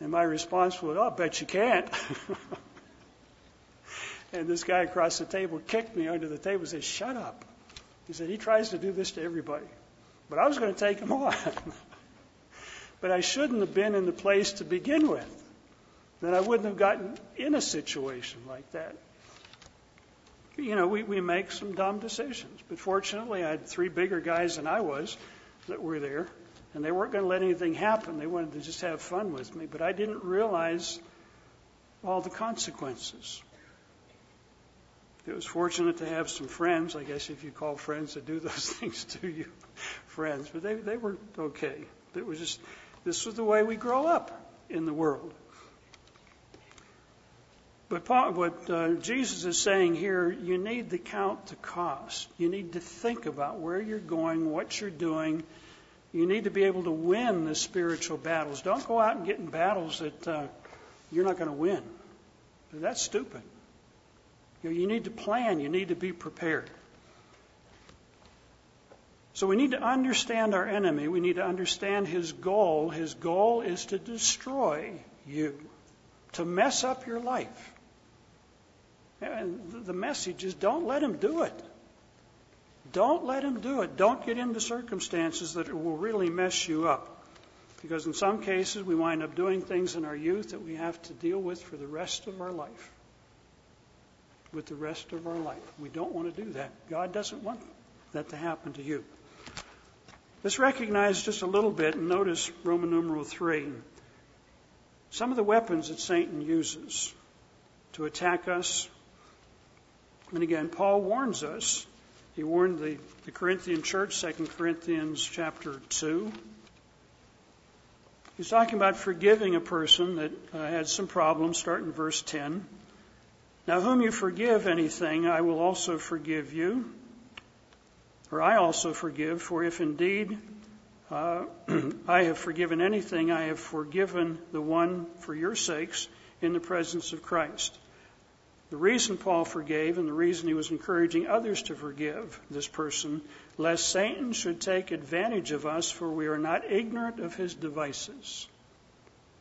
And my response was, oh, I'll bet you can't. and this guy across the table kicked me under the table and said, Shut up. He said, He tries to do this to everybody. But I was going to take him on. but I shouldn't have been in the place to begin with. Then I wouldn't have gotten in a situation like that. You know, we, we make some dumb decisions. But fortunately, I had three bigger guys than I was that were there, and they weren't going to let anything happen. They wanted to just have fun with me. But I didn't realize all the consequences. It was fortunate to have some friends, I guess if you call friends to do those things to you, friends, but they, they were okay. It was just, this was the way we grow up in the world. But what uh, Jesus is saying here, you need to count the cost. You need to think about where you're going, what you're doing. You need to be able to win the spiritual battles. Don't go out and get in battles that uh, you're not going to win. That's stupid. You, know, you need to plan. You need to be prepared. So we need to understand our enemy. We need to understand his goal. His goal is to destroy you, to mess up your life. And the message is don't let him do it. Don't let him do it. Don't get into circumstances that will really mess you up. Because in some cases, we wind up doing things in our youth that we have to deal with for the rest of our life. With the rest of our life. We don't want to do that. God doesn't want that to happen to you. Let's recognize just a little bit and notice Roman numeral 3. Some of the weapons that Satan uses to attack us and again, Paul warns us. He warned the, the Corinthian church, 2 Corinthians chapter 2. He's talking about forgiving a person that uh, had some problems, starting in verse 10. Now, whom you forgive anything, I will also forgive you. Or I also forgive, for if indeed uh, I have forgiven anything, I have forgiven the one for your sakes in the presence of Christ. The reason Paul forgave and the reason he was encouraging others to forgive this person, lest Satan should take advantage of us, for we are not ignorant of his devices.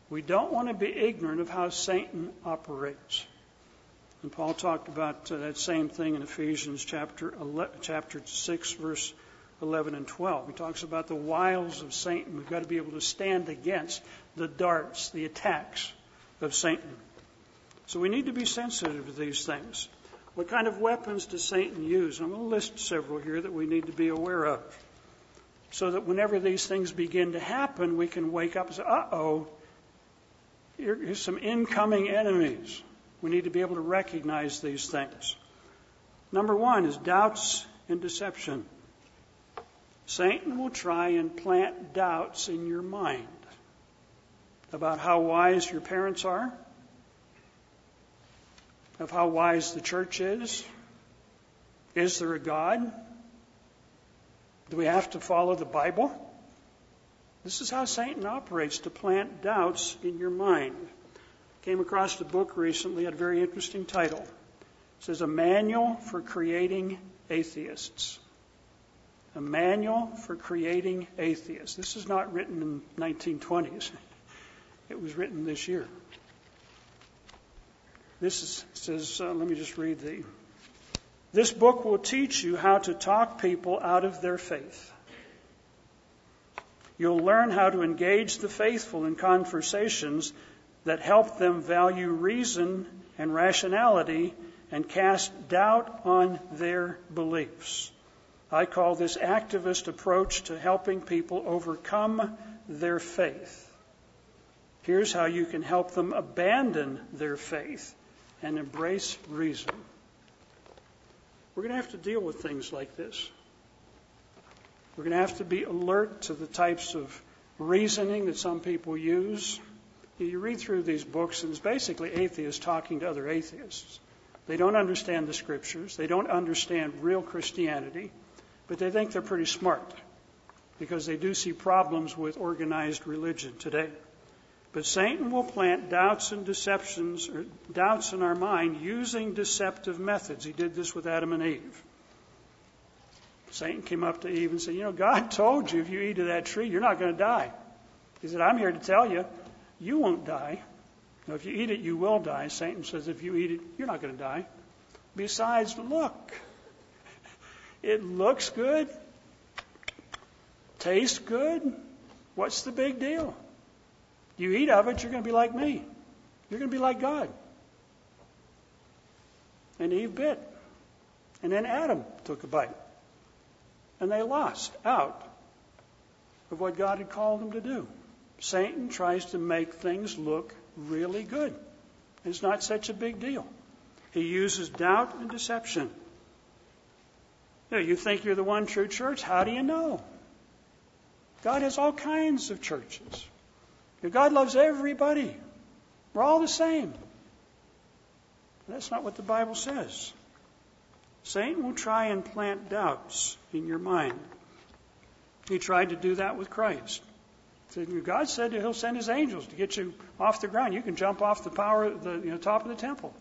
We don't want to be ignorant of how Satan operates. And Paul talked about uh, that same thing in Ephesians chapter 11, chapter 6 verse 11 and 12. He talks about the wiles of Satan. We've got to be able to stand against the darts, the attacks of Satan. So we need to be sensitive to these things. What kind of weapons does Satan use? I'm going to list several here that we need to be aware of. So that whenever these things begin to happen, we can wake up and say, uh oh, here's some incoming enemies. We need to be able to recognize these things. Number one is doubts and deception. Satan will try and plant doubts in your mind about how wise your parents are, of how wise the church is? Is there a God? Do we have to follow the Bible? This is how Satan operates to plant doubts in your mind. Came across a book recently, had a very interesting title. It says A Manual for Creating Atheists. A Manual for Creating Atheists. This is not written in 1920s. It was written this year. This is, says, uh, let me just read the. This book will teach you how to talk people out of their faith. You'll learn how to engage the faithful in conversations that help them value reason and rationality and cast doubt on their beliefs. I call this activist approach to helping people overcome their faith. Here's how you can help them abandon their faith and embrace reason. We're going to have to deal with things like this. We're going to have to be alert to the types of reasoning that some people use. You read through these books, and it's basically atheists talking to other atheists. They don't understand the scriptures, they don't understand real Christianity, but they think they're pretty smart because they do see problems with organized religion today. But Satan will plant doubts and deceptions, or doubts in our mind using deceptive methods. He did this with Adam and Eve. Satan came up to Eve and said, You know, God told you if you eat of that tree, you're not going to die. He said, I'm here to tell you, you won't die. Now, if you eat it, you will die. Satan says, If you eat it, you're not going to die. Besides, look. It looks good, tastes good. What's the big deal? You eat of it, you're going to be like me. You're going to be like God. And Eve bit. And then Adam took a bite. And they lost out of what God had called them to do. Satan tries to make things look really good. It's not such a big deal. He uses doubt and deception. You, know, you think you're the one true church? How do you know? God has all kinds of churches. God loves everybody. We're all the same. That's not what the Bible says. Satan will try and plant doubts in your mind. He tried to do that with Christ. God said he'll send his angels to get you off the ground. You can jump off the power, the you know, top of the temple.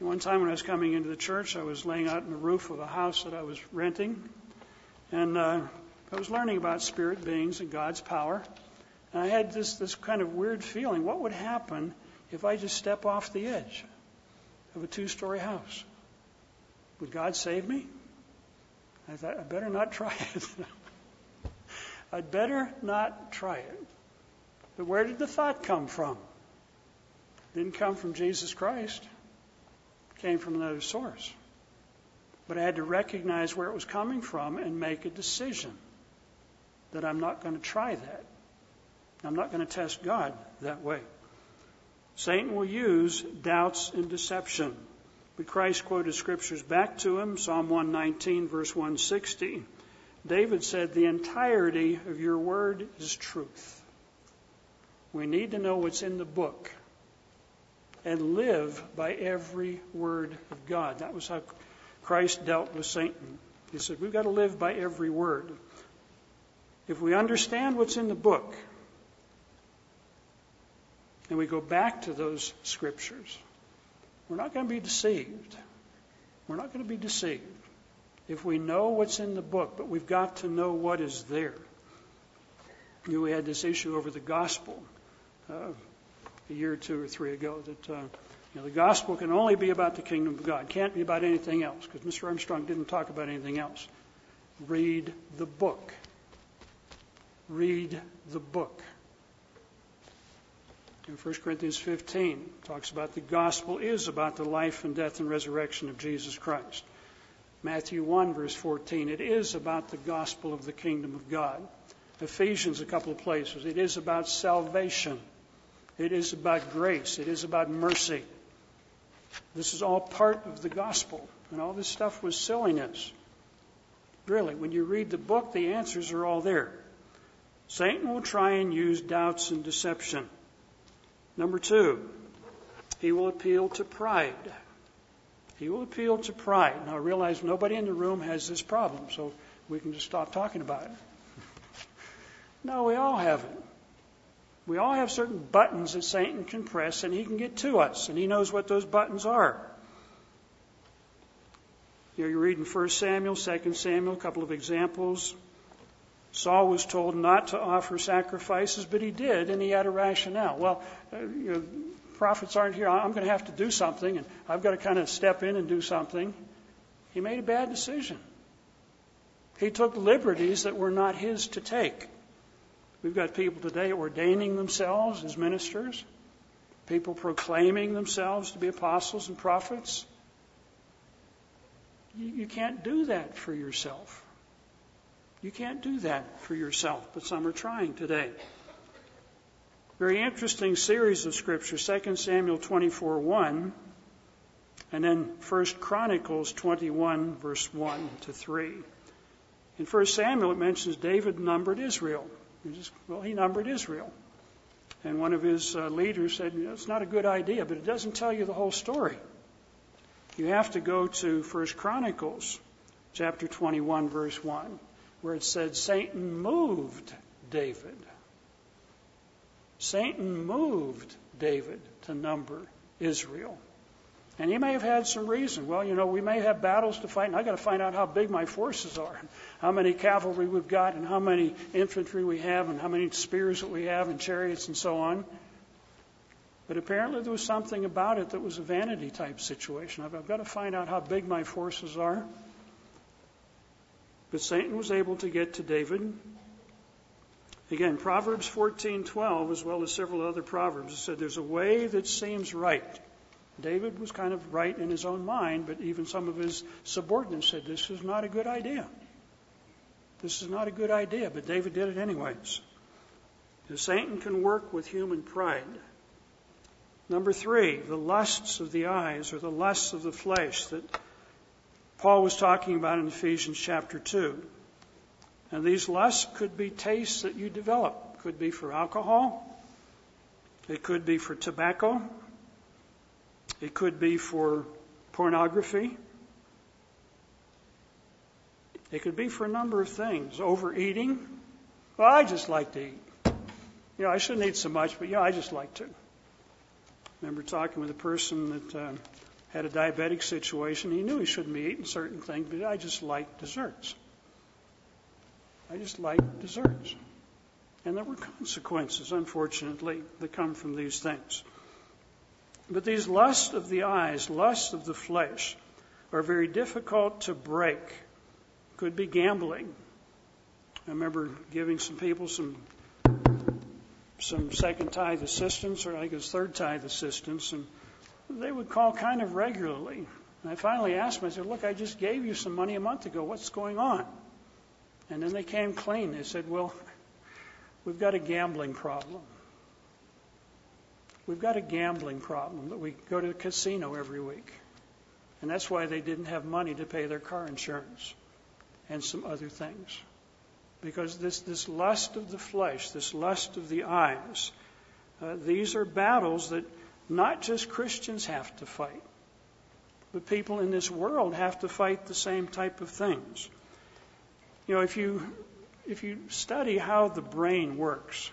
One time when I was coming into the church, I was laying out in the roof of a house that I was renting, and uh, I was learning about spirit beings and God's power. And I had this this kind of weird feeling: what would happen if I just step off the edge of a two-story house? Would God save me? I thought, I better not try it. I'd better not try it. But where did the thought come from? It didn't come from Jesus Christ. It came from another source. But I had to recognize where it was coming from and make a decision that I'm not going to try that. I'm not going to test God that way. Satan will use doubts and deception. But Christ quoted scriptures back to him, Psalm 119, verse 160. David said, The entirety of your word is truth. We need to know what's in the book and live by every word of God. That was how Christ dealt with Satan. He said, We've got to live by every word. If we understand what's in the book and we go back to those scriptures, we're not going to be deceived. We're not going to be deceived if we know what's in the book, but we've got to know what is there. You know, we had this issue over the gospel uh, a year or two or three ago that uh, you know, the gospel can only be about the kingdom of God. Can't be about anything else because Mr. Armstrong didn't talk about anything else. Read the book. Read the book. In 1 Corinthians 15, talks about the gospel is about the life and death and resurrection of Jesus Christ. Matthew 1, verse 14, it is about the gospel of the kingdom of God. Ephesians, a couple of places, it is about salvation. It is about grace. It is about mercy. This is all part of the gospel. And all this stuff was silliness. Really, when you read the book, the answers are all there. Satan will try and use doubts and deception. Number two, he will appeal to pride. He will appeal to pride. Now, I realize nobody in the room has this problem, so we can just stop talking about it. no, we all have it. We all have certain buttons that Satan can press, and he can get to us, and he knows what those buttons are. You know, you're reading 1 Samuel, 2 Samuel, a couple of examples. Saul was told not to offer sacrifices, but he did, and he had a rationale. Well, uh, you know, prophets aren't here. I'm going to have to do something, and I've got to kind of step in and do something. He made a bad decision. He took liberties that were not his to take. We've got people today ordaining themselves as ministers. people proclaiming themselves to be apostles and prophets. You, you can't do that for yourself. You can't do that for yourself, but some are trying today. Very interesting series of scripture, 2 Samuel 24 1, and then 1 Chronicles 21, verse 1 to 3. In 1 Samuel, it mentions David numbered Israel. Well, he numbered Israel. And one of his uh, leaders said, it's not a good idea, but it doesn't tell you the whole story. You have to go to 1 Chronicles chapter 21, verse 1, where it said Satan moved David. Satan moved David to number Israel. And he may have had some reason. Well, you know, we may have battles to fight, and I've got to find out how big my forces are, how many cavalry we've got, and how many infantry we have, and how many spears that we have, and chariots, and so on. But apparently there was something about it that was a vanity type situation. I've, I've got to find out how big my forces are. But Satan was able to get to David. Again, Proverbs 14:12, as well as several other proverbs, said there's a way that seems right David was kind of right in his own mind, but even some of his subordinates said, This is not a good idea. This is not a good idea, but David did it anyways. The Satan can work with human pride. Number three, the lusts of the eyes or the lusts of the flesh that Paul was talking about in Ephesians chapter 2. And these lusts could be tastes that you develop. Could be for alcohol. It could be for tobacco. It could be for pornography. It could be for a number of things. Overeating. Well, I just like to eat. You know, I shouldn't eat so much, but yeah, I just like to. I remember talking with a person that uh, had a diabetic situation. He knew he shouldn't be eating certain things, but I just like desserts. I just like desserts. And there were consequences, unfortunately, that come from these things. But these lusts of the eyes, lusts of the flesh, are very difficult to break. Could be gambling. I remember giving some people some some second tithe assistance, or I guess third tithe assistance, and they would call kind of regularly. And I finally asked them, I said, Look, I just gave you some money a month ago. What's going on? And then they came clean. They said, Well, we've got a gambling problem. We've got a gambling problem that we go to the casino every week. And that's why they didn't have money to pay their car insurance and some other things. Because this, this lust of the flesh, this lust of the eyes, uh, these are battles that not just Christians have to fight, but people in this world have to fight the same type of things. You know, if you, if you study how the brain works,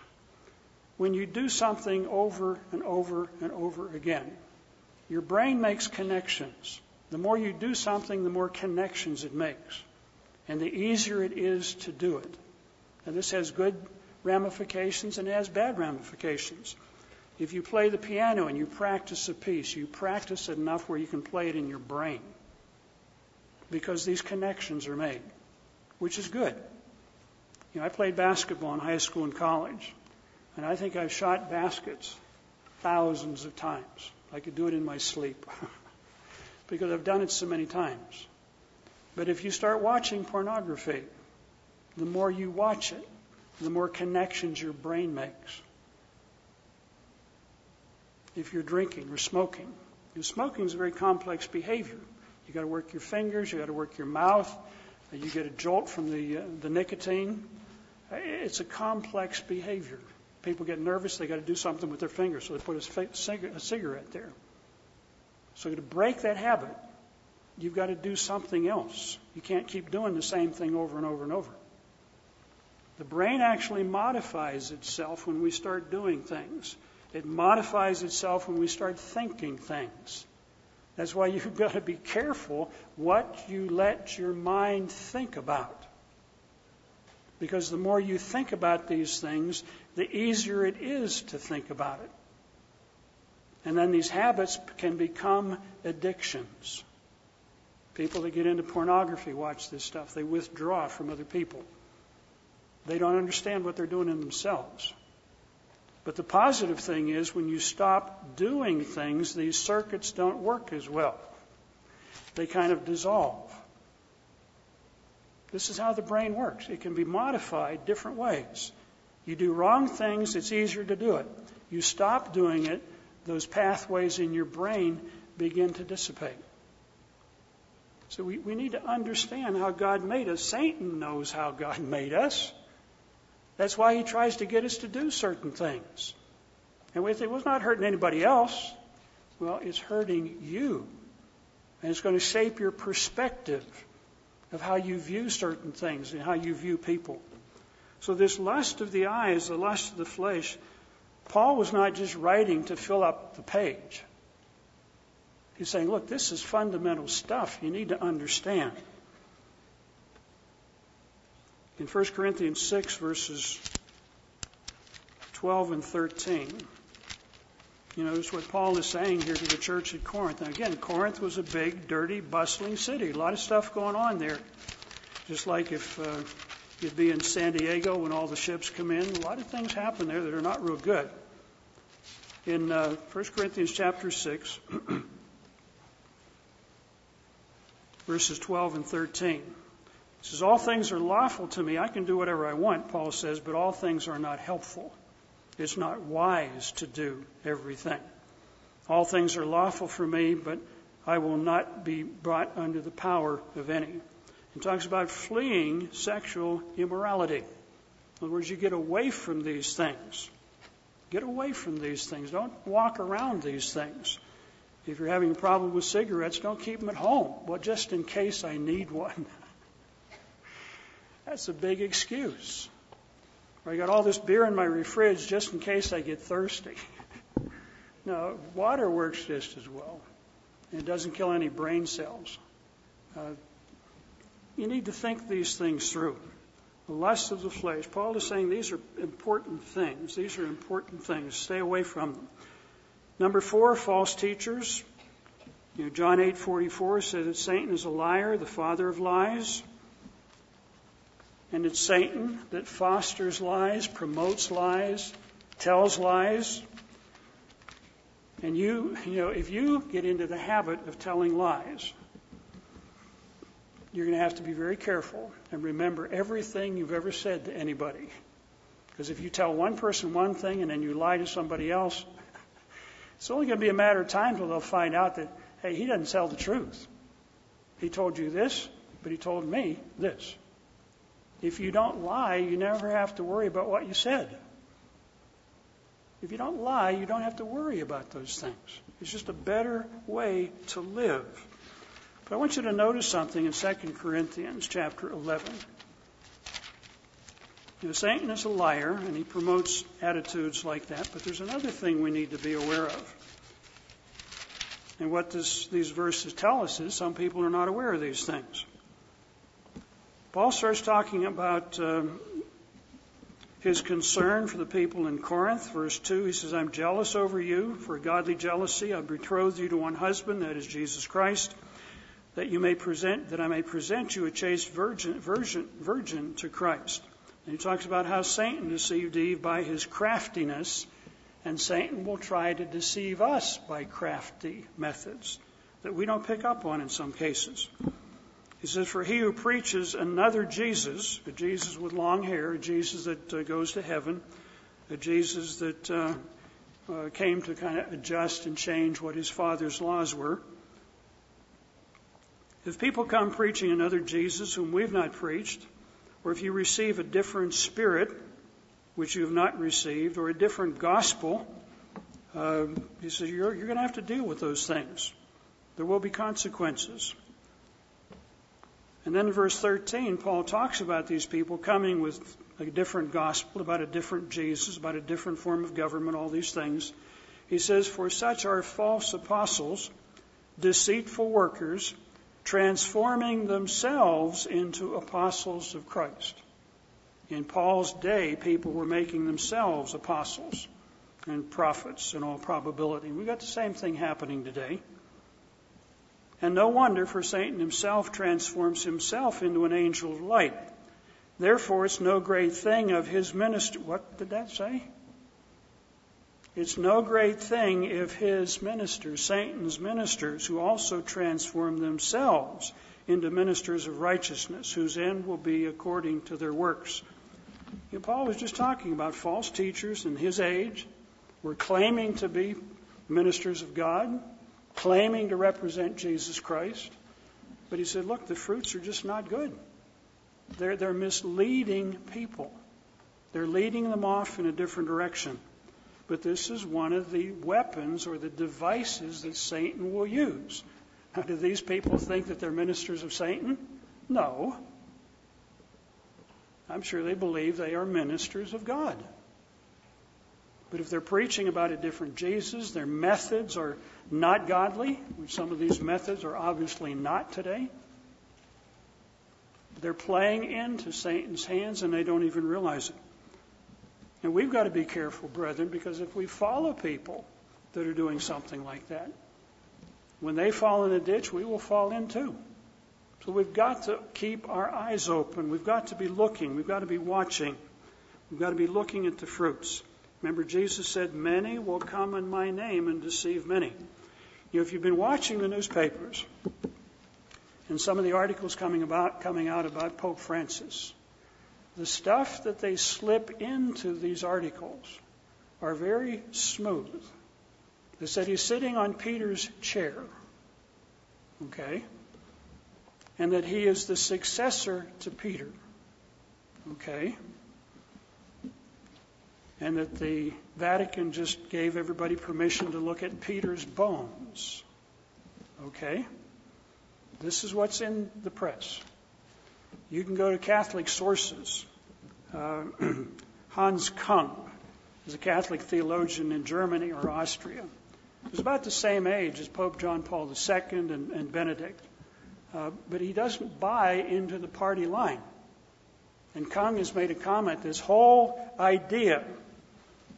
when you do something over and over and over again, your brain makes connections. The more you do something, the more connections it makes. And the easier it is to do it. And this has good ramifications and has bad ramifications. If you play the piano and you practice a piece, you practice it enough where you can play it in your brain. Because these connections are made, which is good. You know, I played basketball in high school and college. And I think I've shot baskets thousands of times. I could do it in my sleep because I've done it so many times. But if you start watching pornography, the more you watch it, the more connections your brain makes. If you're drinking or smoking, because smoking is a very complex behavior. You got to work your fingers, you got to work your mouth, you get a jolt from the uh, the nicotine. It's a complex behavior people get nervous, they got to do something with their fingers, so they put a, cigarette there. So to break that habit, you've got to do something else. You can't keep doing the same thing over and over and over. The brain actually modifies itself when we start doing things. It modifies itself when we start thinking things. That's why you've got to be careful what you let your mind think about. Because the more you think about these things, the easier it is to think about it. And then these habits can become addictions. People that get into pornography watch this stuff. They withdraw from other people. They don't understand what they're doing in themselves. But the positive thing is when you stop doing things, these circuits don't work as well. They kind of dissolve. This is how the brain works. It can be modified different ways. You do wrong things, it's easier to do it. You stop doing it, those pathways in your brain begin to dissipate. So we, we need to understand how God made us. Satan knows how God made us. That's why he tries to get us to do certain things. And we think, well, it's not hurting anybody else. Well, it's hurting you. And it's going to shape your perspective of how you view certain things and how you view people. So, this lust of the eyes, the lust of the flesh, Paul was not just writing to fill up the page. He's saying, look, this is fundamental stuff you need to understand. In 1 Corinthians 6, verses 12 and 13, you notice what Paul is saying here to the church at Corinth. Now, again, Corinth was a big, dirty, bustling city. A lot of stuff going on there. Just like if uh, you'd be in San Diego when all the ships come in, a lot of things happen there that are not real good. In uh, 1 Corinthians chapter 6, verses 12 and 13. It says, All things are lawful to me. I can do whatever I want, Paul says, but all things are not helpful. It's not wise to do everything. All things are lawful for me, but I will not be brought under the power of any. He talks about fleeing sexual immorality. In other words, you get away from these things. Get away from these things. Don't walk around these things. If you're having a problem with cigarettes, don't keep them at home. Well, just in case I need one. That's a big excuse. I got all this beer in my fridge just in case I get thirsty. no, water works just as well. It doesn't kill any brain cells. Uh, you need to think these things through. The lust of the flesh. Paul is saying these are important things. These are important things. Stay away from them. Number four, false teachers. You know, John 8:44 says that Satan is a liar, the father of lies. And it's Satan that fosters lies, promotes lies, tells lies. And you, you know, if you get into the habit of telling lies, you're going to have to be very careful and remember everything you've ever said to anybody. Because if you tell one person one thing and then you lie to somebody else, it's only going to be a matter of time until they'll find out that, hey, he doesn't tell the truth. He told you this, but he told me this. If you don't lie, you never have to worry about what you said. If you don't lie, you don't have to worry about those things. It's just a better way to live. But I want you to notice something in 2 Corinthians chapter 11. You know, Satan is a liar, and he promotes attitudes like that, but there's another thing we need to be aware of. And what this, these verses tell us is some people are not aware of these things. Paul starts talking about um, his concern for the people in Corinth. Verse 2, he says, I'm jealous over you for godly jealousy. I've betrothed you to one husband, that is Jesus Christ, that you may present, that I may present you a chaste virgin, virgin, virgin to Christ. And he talks about how Satan deceived Eve by his craftiness, and Satan will try to deceive us by crafty methods that we don't pick up on in some cases. He says, For he who preaches another Jesus, a Jesus with long hair, a Jesus that uh, goes to heaven, a Jesus that uh, uh, came to kind of adjust and change what his father's laws were. If people come preaching another Jesus whom we've not preached, or if you receive a different spirit, which you have not received, or a different gospel, uh, he says you're, you're going to have to deal with those things. There will be consequences. And then in verse 13, Paul talks about these people coming with a different gospel, about a different Jesus, about a different form of government, all these things. He says, For such are false apostles, deceitful workers, transforming themselves into apostles of Christ. In Paul's day, people were making themselves apostles and prophets in all probability. We've got the same thing happening today. And no wonder, for Satan himself transforms himself into an angel of light. Therefore, it's no great thing of his ministry. What did that say? It's no great thing if his ministers, Satan's ministers, who also transform themselves into ministers of righteousness, whose end will be according to their works. You know, Paul was just talking about false teachers in his age were claiming to be ministers of God, claiming to represent Jesus Christ. But he said, look, the fruits are just not good. They're, they're misleading people. They're leading them off in a different direction. But this is one of the weapons or the devices that Satan will use. Now, do these people think that they're ministers of Satan? No. I'm sure they believe they are ministers of God. But if they're preaching about a different Jesus, their methods are not godly, which some of these methods are obviously not today, they're playing into Satan's hands and they don't even realize it. And we've got to be careful, brethren, because if we follow people that are doing something like that, when they fall in a ditch, we will fall in too. So we've got to keep our eyes open. We've got to be looking. We've got to be watching. We've got to be looking at the fruits. Remember, Jesus said, Many will come in my name and deceive many. You know, if you've been watching the newspapers and some of the articles coming about coming out about Pope Francis, the stuff that they slip into these articles are very smooth. They said he's sitting on Peter's chair. Okay? And that he is the successor to Peter. Okay? And that the Vatican just gave everybody permission to look at Peter's bones. Okay? This is what's in the press. You can go to Catholic sources. Uh, Hans Kung is a Catholic theologian in Germany or Austria. He was about the same age as Pope John Paul II and, and Benedict. Uh, but he doesn't buy into the party line. And Kung has made a comment this whole idea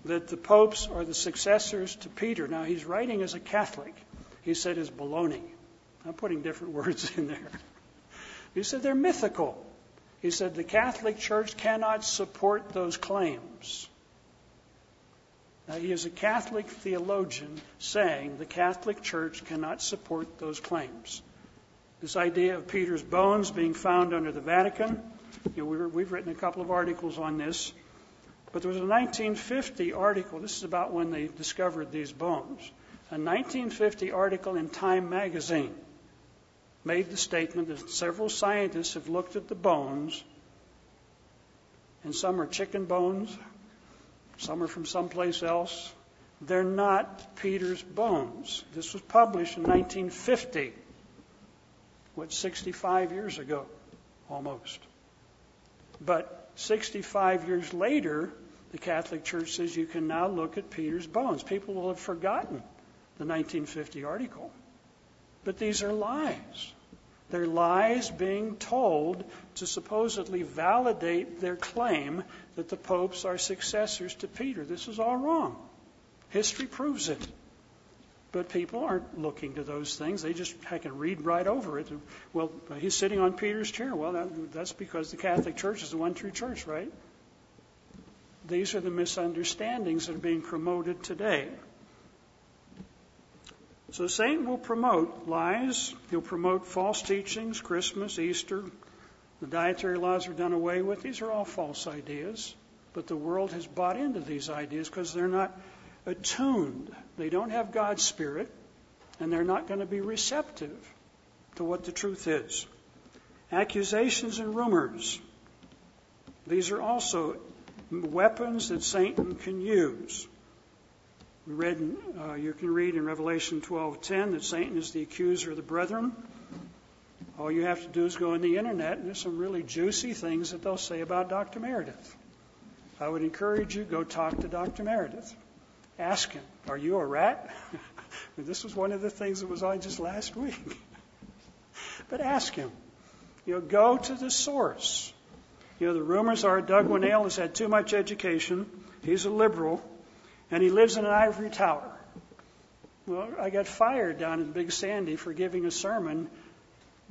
that the popes are the successors to Peter. Now, he's writing as a Catholic. He said is baloney. I'm putting different words in there. He said they're mythical. He said the Catholic Church cannot support those claims. Now, he is a Catholic theologian saying the Catholic Church cannot support those claims. This idea of Peter's bones being found under the Vatican, you know, we have written a couple of articles on this. But there was a 1950 article, this is about when they discovered these bones. A 1950 article in Time magazine made the statement that several scientists have looked at the bones, and some are chicken bones, some are from someplace else. They're not Peter's bones. This was published in 1950, what, 65 years ago, almost. But 65 years later, the Catholic Church says you can now look at Peter's bones. People will have forgotten the 1950 article. But these are lies. They're lies being told to supposedly validate their claim that the popes are successors to Peter. This is all wrong. History proves it. But people aren't looking to those things. They just I can read right over it. Well, he's sitting on Peter's chair. Well, that, that's because the Catholic Church is the one true church, right? These are the misunderstandings that are being promoted today. So Satan will promote lies. He'll promote false teachings, Christmas, Easter. The dietary laws are done away with. These are all false ideas. But the world has bought into these ideas because they're not attuned. They don't have God's Spirit, and they're not going to be receptive to what the truth is. Accusations and rumors. These are also weapons that Satan can use. We read, uh, you can read in Revelation 12:10 that Satan is the accuser of the brethren. All you have to do is go on the internet, and there's some really juicy things that they'll say about Dr. Meredith. I would encourage you go talk to Dr. Meredith. Ask him, "Are you a rat?" this was one of the things that was on just last week. but ask him. You know, go to the source. You know, the rumors are Doug Winnail has had too much education. He's a liberal and he lives in an ivory tower. Well, I got fired down in Big Sandy for giving a sermon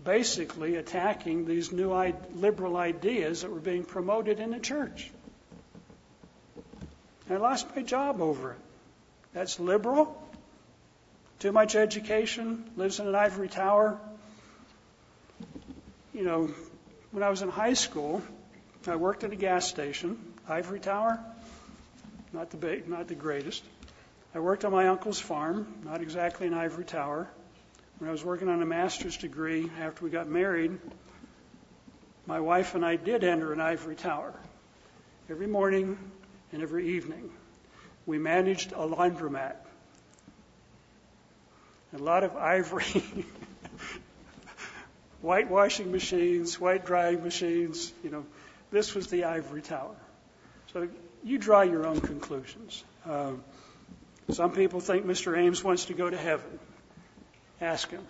basically attacking these new liberal ideas that were being promoted in the church. I lost my job over it. That's liberal. Too much education, lives in an ivory tower. You know, when I was in high school, I worked at a gas station, ivory tower, not the big, not the greatest. I worked on my uncle's farm, not exactly an ivory tower. When I was working on a master's degree after we got married, my wife and I did enter an ivory tower every morning and every evening. We managed a laundromat. A lot of ivory, whitewashing machines, white drying machines, you know. This was the ivory tower. So you draw your own conclusions. Um, some people think Mr. Ames wants to go to heaven. Ask him.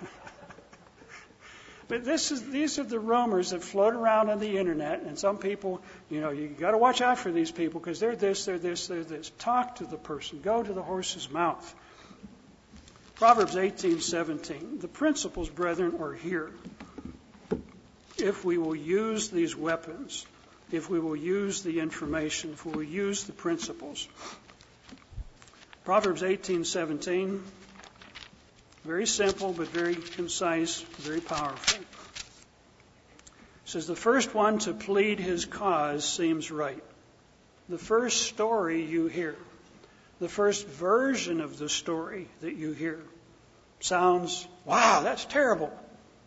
but this is, these are the rumors that float around on the internet, and some people, you know, you got to watch out for these people because they're this, they're this, they're this. Talk to the person. Go to the horse's mouth. Proverbs 18:17. The principles, brethren, are here. If we will use these weapons, if we will use the information, if we will use the principles. Proverbs 18:17 very simple but very concise, very powerful. It says the first one to plead his cause seems right. The first story you hear, the first version of the story that you hear sounds, wow, that's terrible.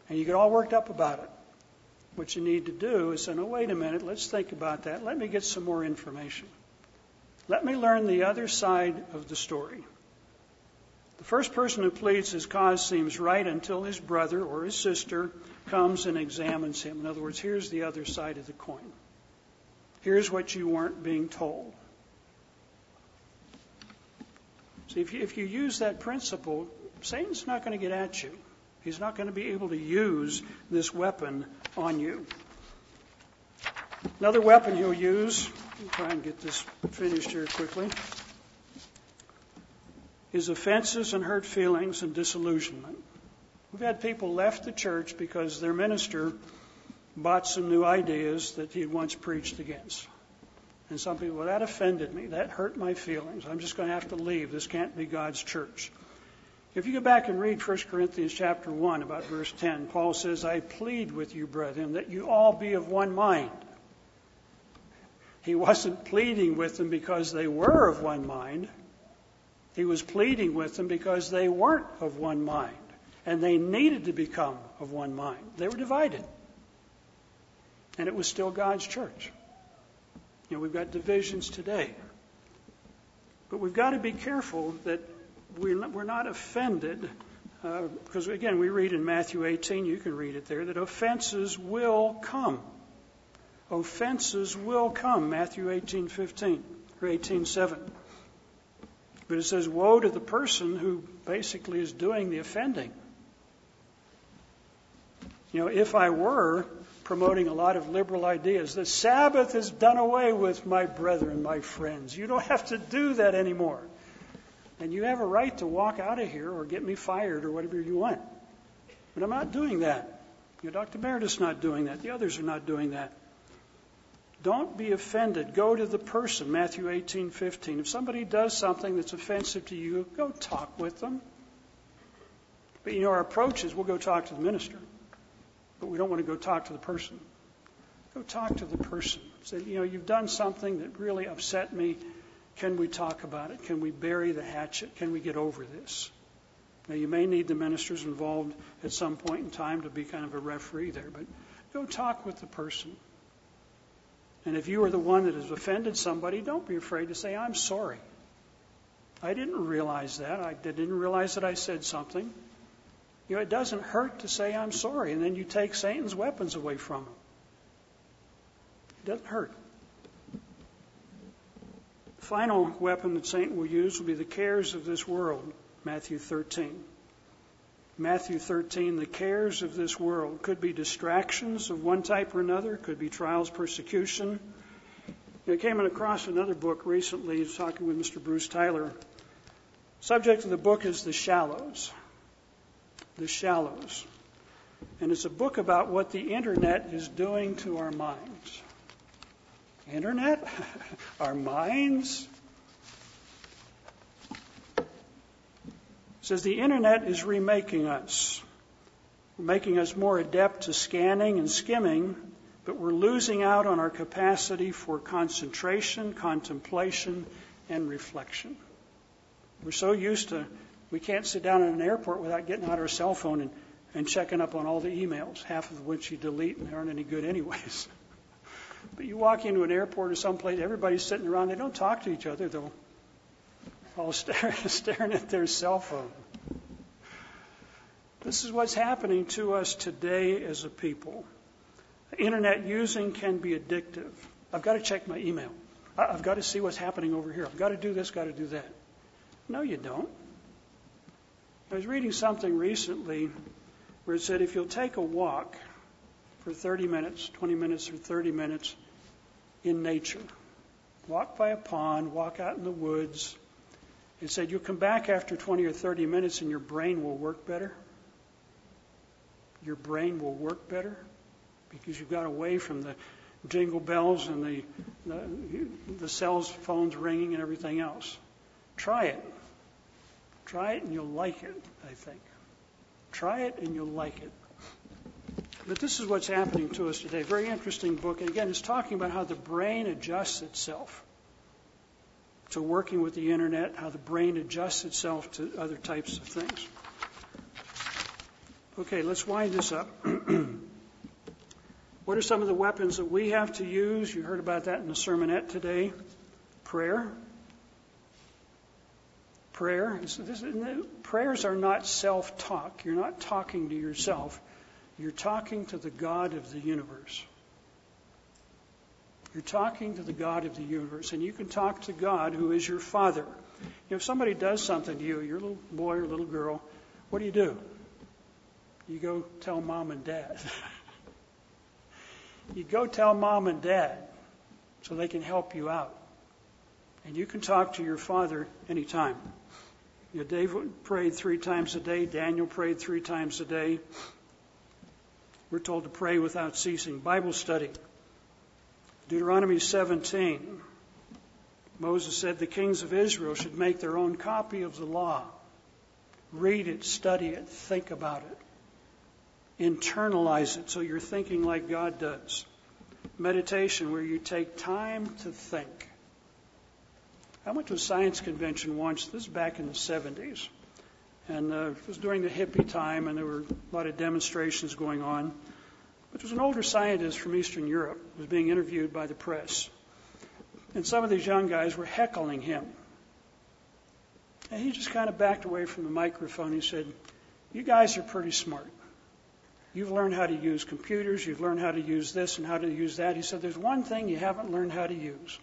And you get all worked up about it. What you need to do is say, wait a minute, let's think about that. Let me get some more information. Let me learn the other side of the story. The first person who pleads his cause seems right until his brother or his sister comes and examines him. In other words, here's the other side of the coin. Here's what you weren't being told. See, if you, if you use that principle, Satan's not going to get at you. He's not going to be able to use this weapon on you. Another weapon he'll use, try and get this finished here quickly, is offenses and hurt feelings and disillusionment. We've had people left the church because their minister bought some new ideas that he had once preached against. And some people, well, that offended me. That hurt my feelings. I'm just going to have to leave. This can't be God's church. If you go back and read 1 Corinthians chapter 1 about verse 10, Paul says, I plead with you, brethren, that you all be of one mind. He wasn't pleading with them because they were of one mind. He was pleading with them because they weren't of one mind and they needed to become of one mind. They were divided. And it was still God's church. You know, we've got divisions today. But we've got to be careful that we're not offended uh, because again we read in Matthew 18 you can read it there that offenses will come offenses will come, Matthew 18:15 or 18:7. But it says, "Woe to the person who basically is doing the offending." You know, if I were promoting a lot of liberal ideas, the Sabbath is done away with, my brethren, my friends. You don't have to do that anymore. And you have a right to walk out of here or get me fired or whatever you want. But I'm not doing that. You Dr. Meredith's not doing that. The others are not doing that. Don't be offended. Go to the person, Matthew 18:15. If somebody does something that's offensive to you, go talk with them. But you know, our approach is we'll go talk to the minister, but we don't want to go talk to the person. Go talk to the person. Say, you know, you've done something that really upset me. Can we talk about it? Can we bury the hatchet? Can we get over this? Now, you may need the ministers involved at some point in time to be kind of a referee there, but go talk with the person. And if you are the one that has offended somebody, don't be afraid to say, I'm sorry. I didn't realize that. I didn't realize that I said something. You know, it doesn't hurt to say, I'm sorry, and then you take Satan's weapons away from him. It doesn't hurt. Final weapon that Satan will use will be the cares of this world, Matthew 13. Matthew 13, the cares of this world could be distractions of one type or another, could be trials, persecution. I came across another book recently, talking with Mr. Bruce Tyler. Subject of the book is The Shallows. The Shallows. And it's a book about what the internet is doing to our minds. Internet, our minds. It says the Internet is remaking us, making us more adept to scanning and skimming, but we're losing out on our capacity for concentration, contemplation, and reflection. We're so used to, we can't sit down in an airport without getting out our cell phone and, and checking up on all the emails, half of which you delete and aren't any good, anyways. but you walk into an airport or someplace, everybody's sitting around, they don't talk to each other, they're all staring, staring at their cell phone. This is what's happening to us today as a people. Internet using can be addictive. I've got to check my email. I've got to see what's happening over here. I've got to do this, got to do that. No, you don't. I was reading something recently where it said if you'll take a walk for 30 minutes, 20 minutes, or 30 minutes in nature, walk by a pond, walk out in the woods, it said you'll come back after 20 or 30 minutes and your brain will work better. Your brain will work better because you've got away from the jingle bells and the, the, the cell phones ringing and everything else. Try it. Try it and you'll like it, I think. Try it and you'll like it. But this is what's happening to us today. Very interesting book. And again, it's talking about how the brain adjusts itself to working with the internet, how the brain adjusts itself to other types of things. Okay, let's wind this up. what are some of the weapons that we have to use? You heard about that in the sermonette today. Prayer. Prayer. Prayers are not self talk. You're not talking to yourself. You're talking to the God of the universe. You're talking to the God of the universe, and you can talk to God who is your Father. You know, if somebody does something to you, your little boy or little girl, what do you do? You go tell mom and dad. you go tell mom and dad so they can help you out. And you can talk to your father anytime. You know, David prayed three times a day. Daniel prayed three times a day. We're told to pray without ceasing. Bible study. Deuteronomy 17, Moses said the kings of Israel should make their own copy of the law. Read it, study it, think about it. Internalize it so you're thinking like God does. Meditation, where you take time to think. I went to a science convention once, this is back in the 70s. And uh, it was during the hippie time, and there were a lot of demonstrations going on which was an older scientist from Eastern Europe, who was being interviewed by the press. And some of these young guys were heckling him. And he just kind of backed away from the microphone. He said, You guys are pretty smart. You've learned how to use computers, you've learned how to use this and how to use that. He said, There's one thing you haven't learned how to use.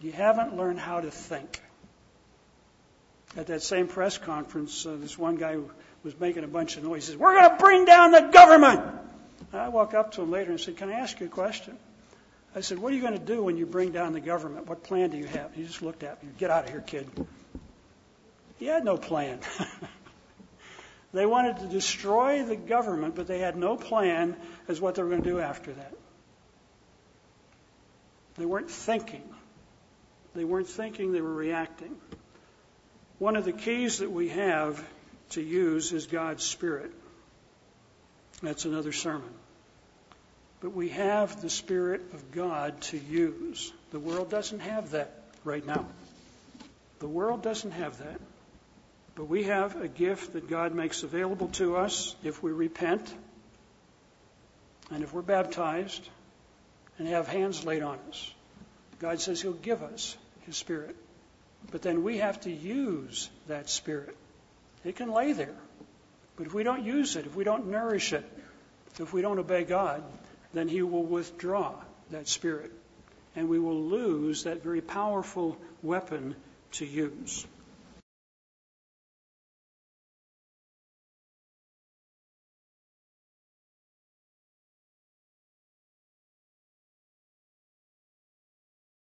You haven't learned how to think. At that same press conference, uh, this one guy was making a bunch of noise noises. We're going to bring down the government. I walked up to him later and said, Can I ask you a question? I said, What are you going to do when you bring down the government? What plan do you have? He just looked at me. Get out of here, kid. He had no plan. they wanted to destroy the government, but they had no plan as what they were going to do after that. They weren't thinking. They weren't thinking, they were reacting. One of the keys that we have to use is God's Spirit. That's another sermon. But we have the Spirit of God to use. The world doesn't have that right now. The world doesn't have that. But we have a gift that God makes available to us if we repent and if we're baptized and have hands laid on us. God says He'll give us His Spirit. But then we have to use that Spirit. It can lay there. But if we don't use it, if we don't nourish it, if we don't obey God, then He will withdraw that Spirit. And we will lose that very powerful weapon to use.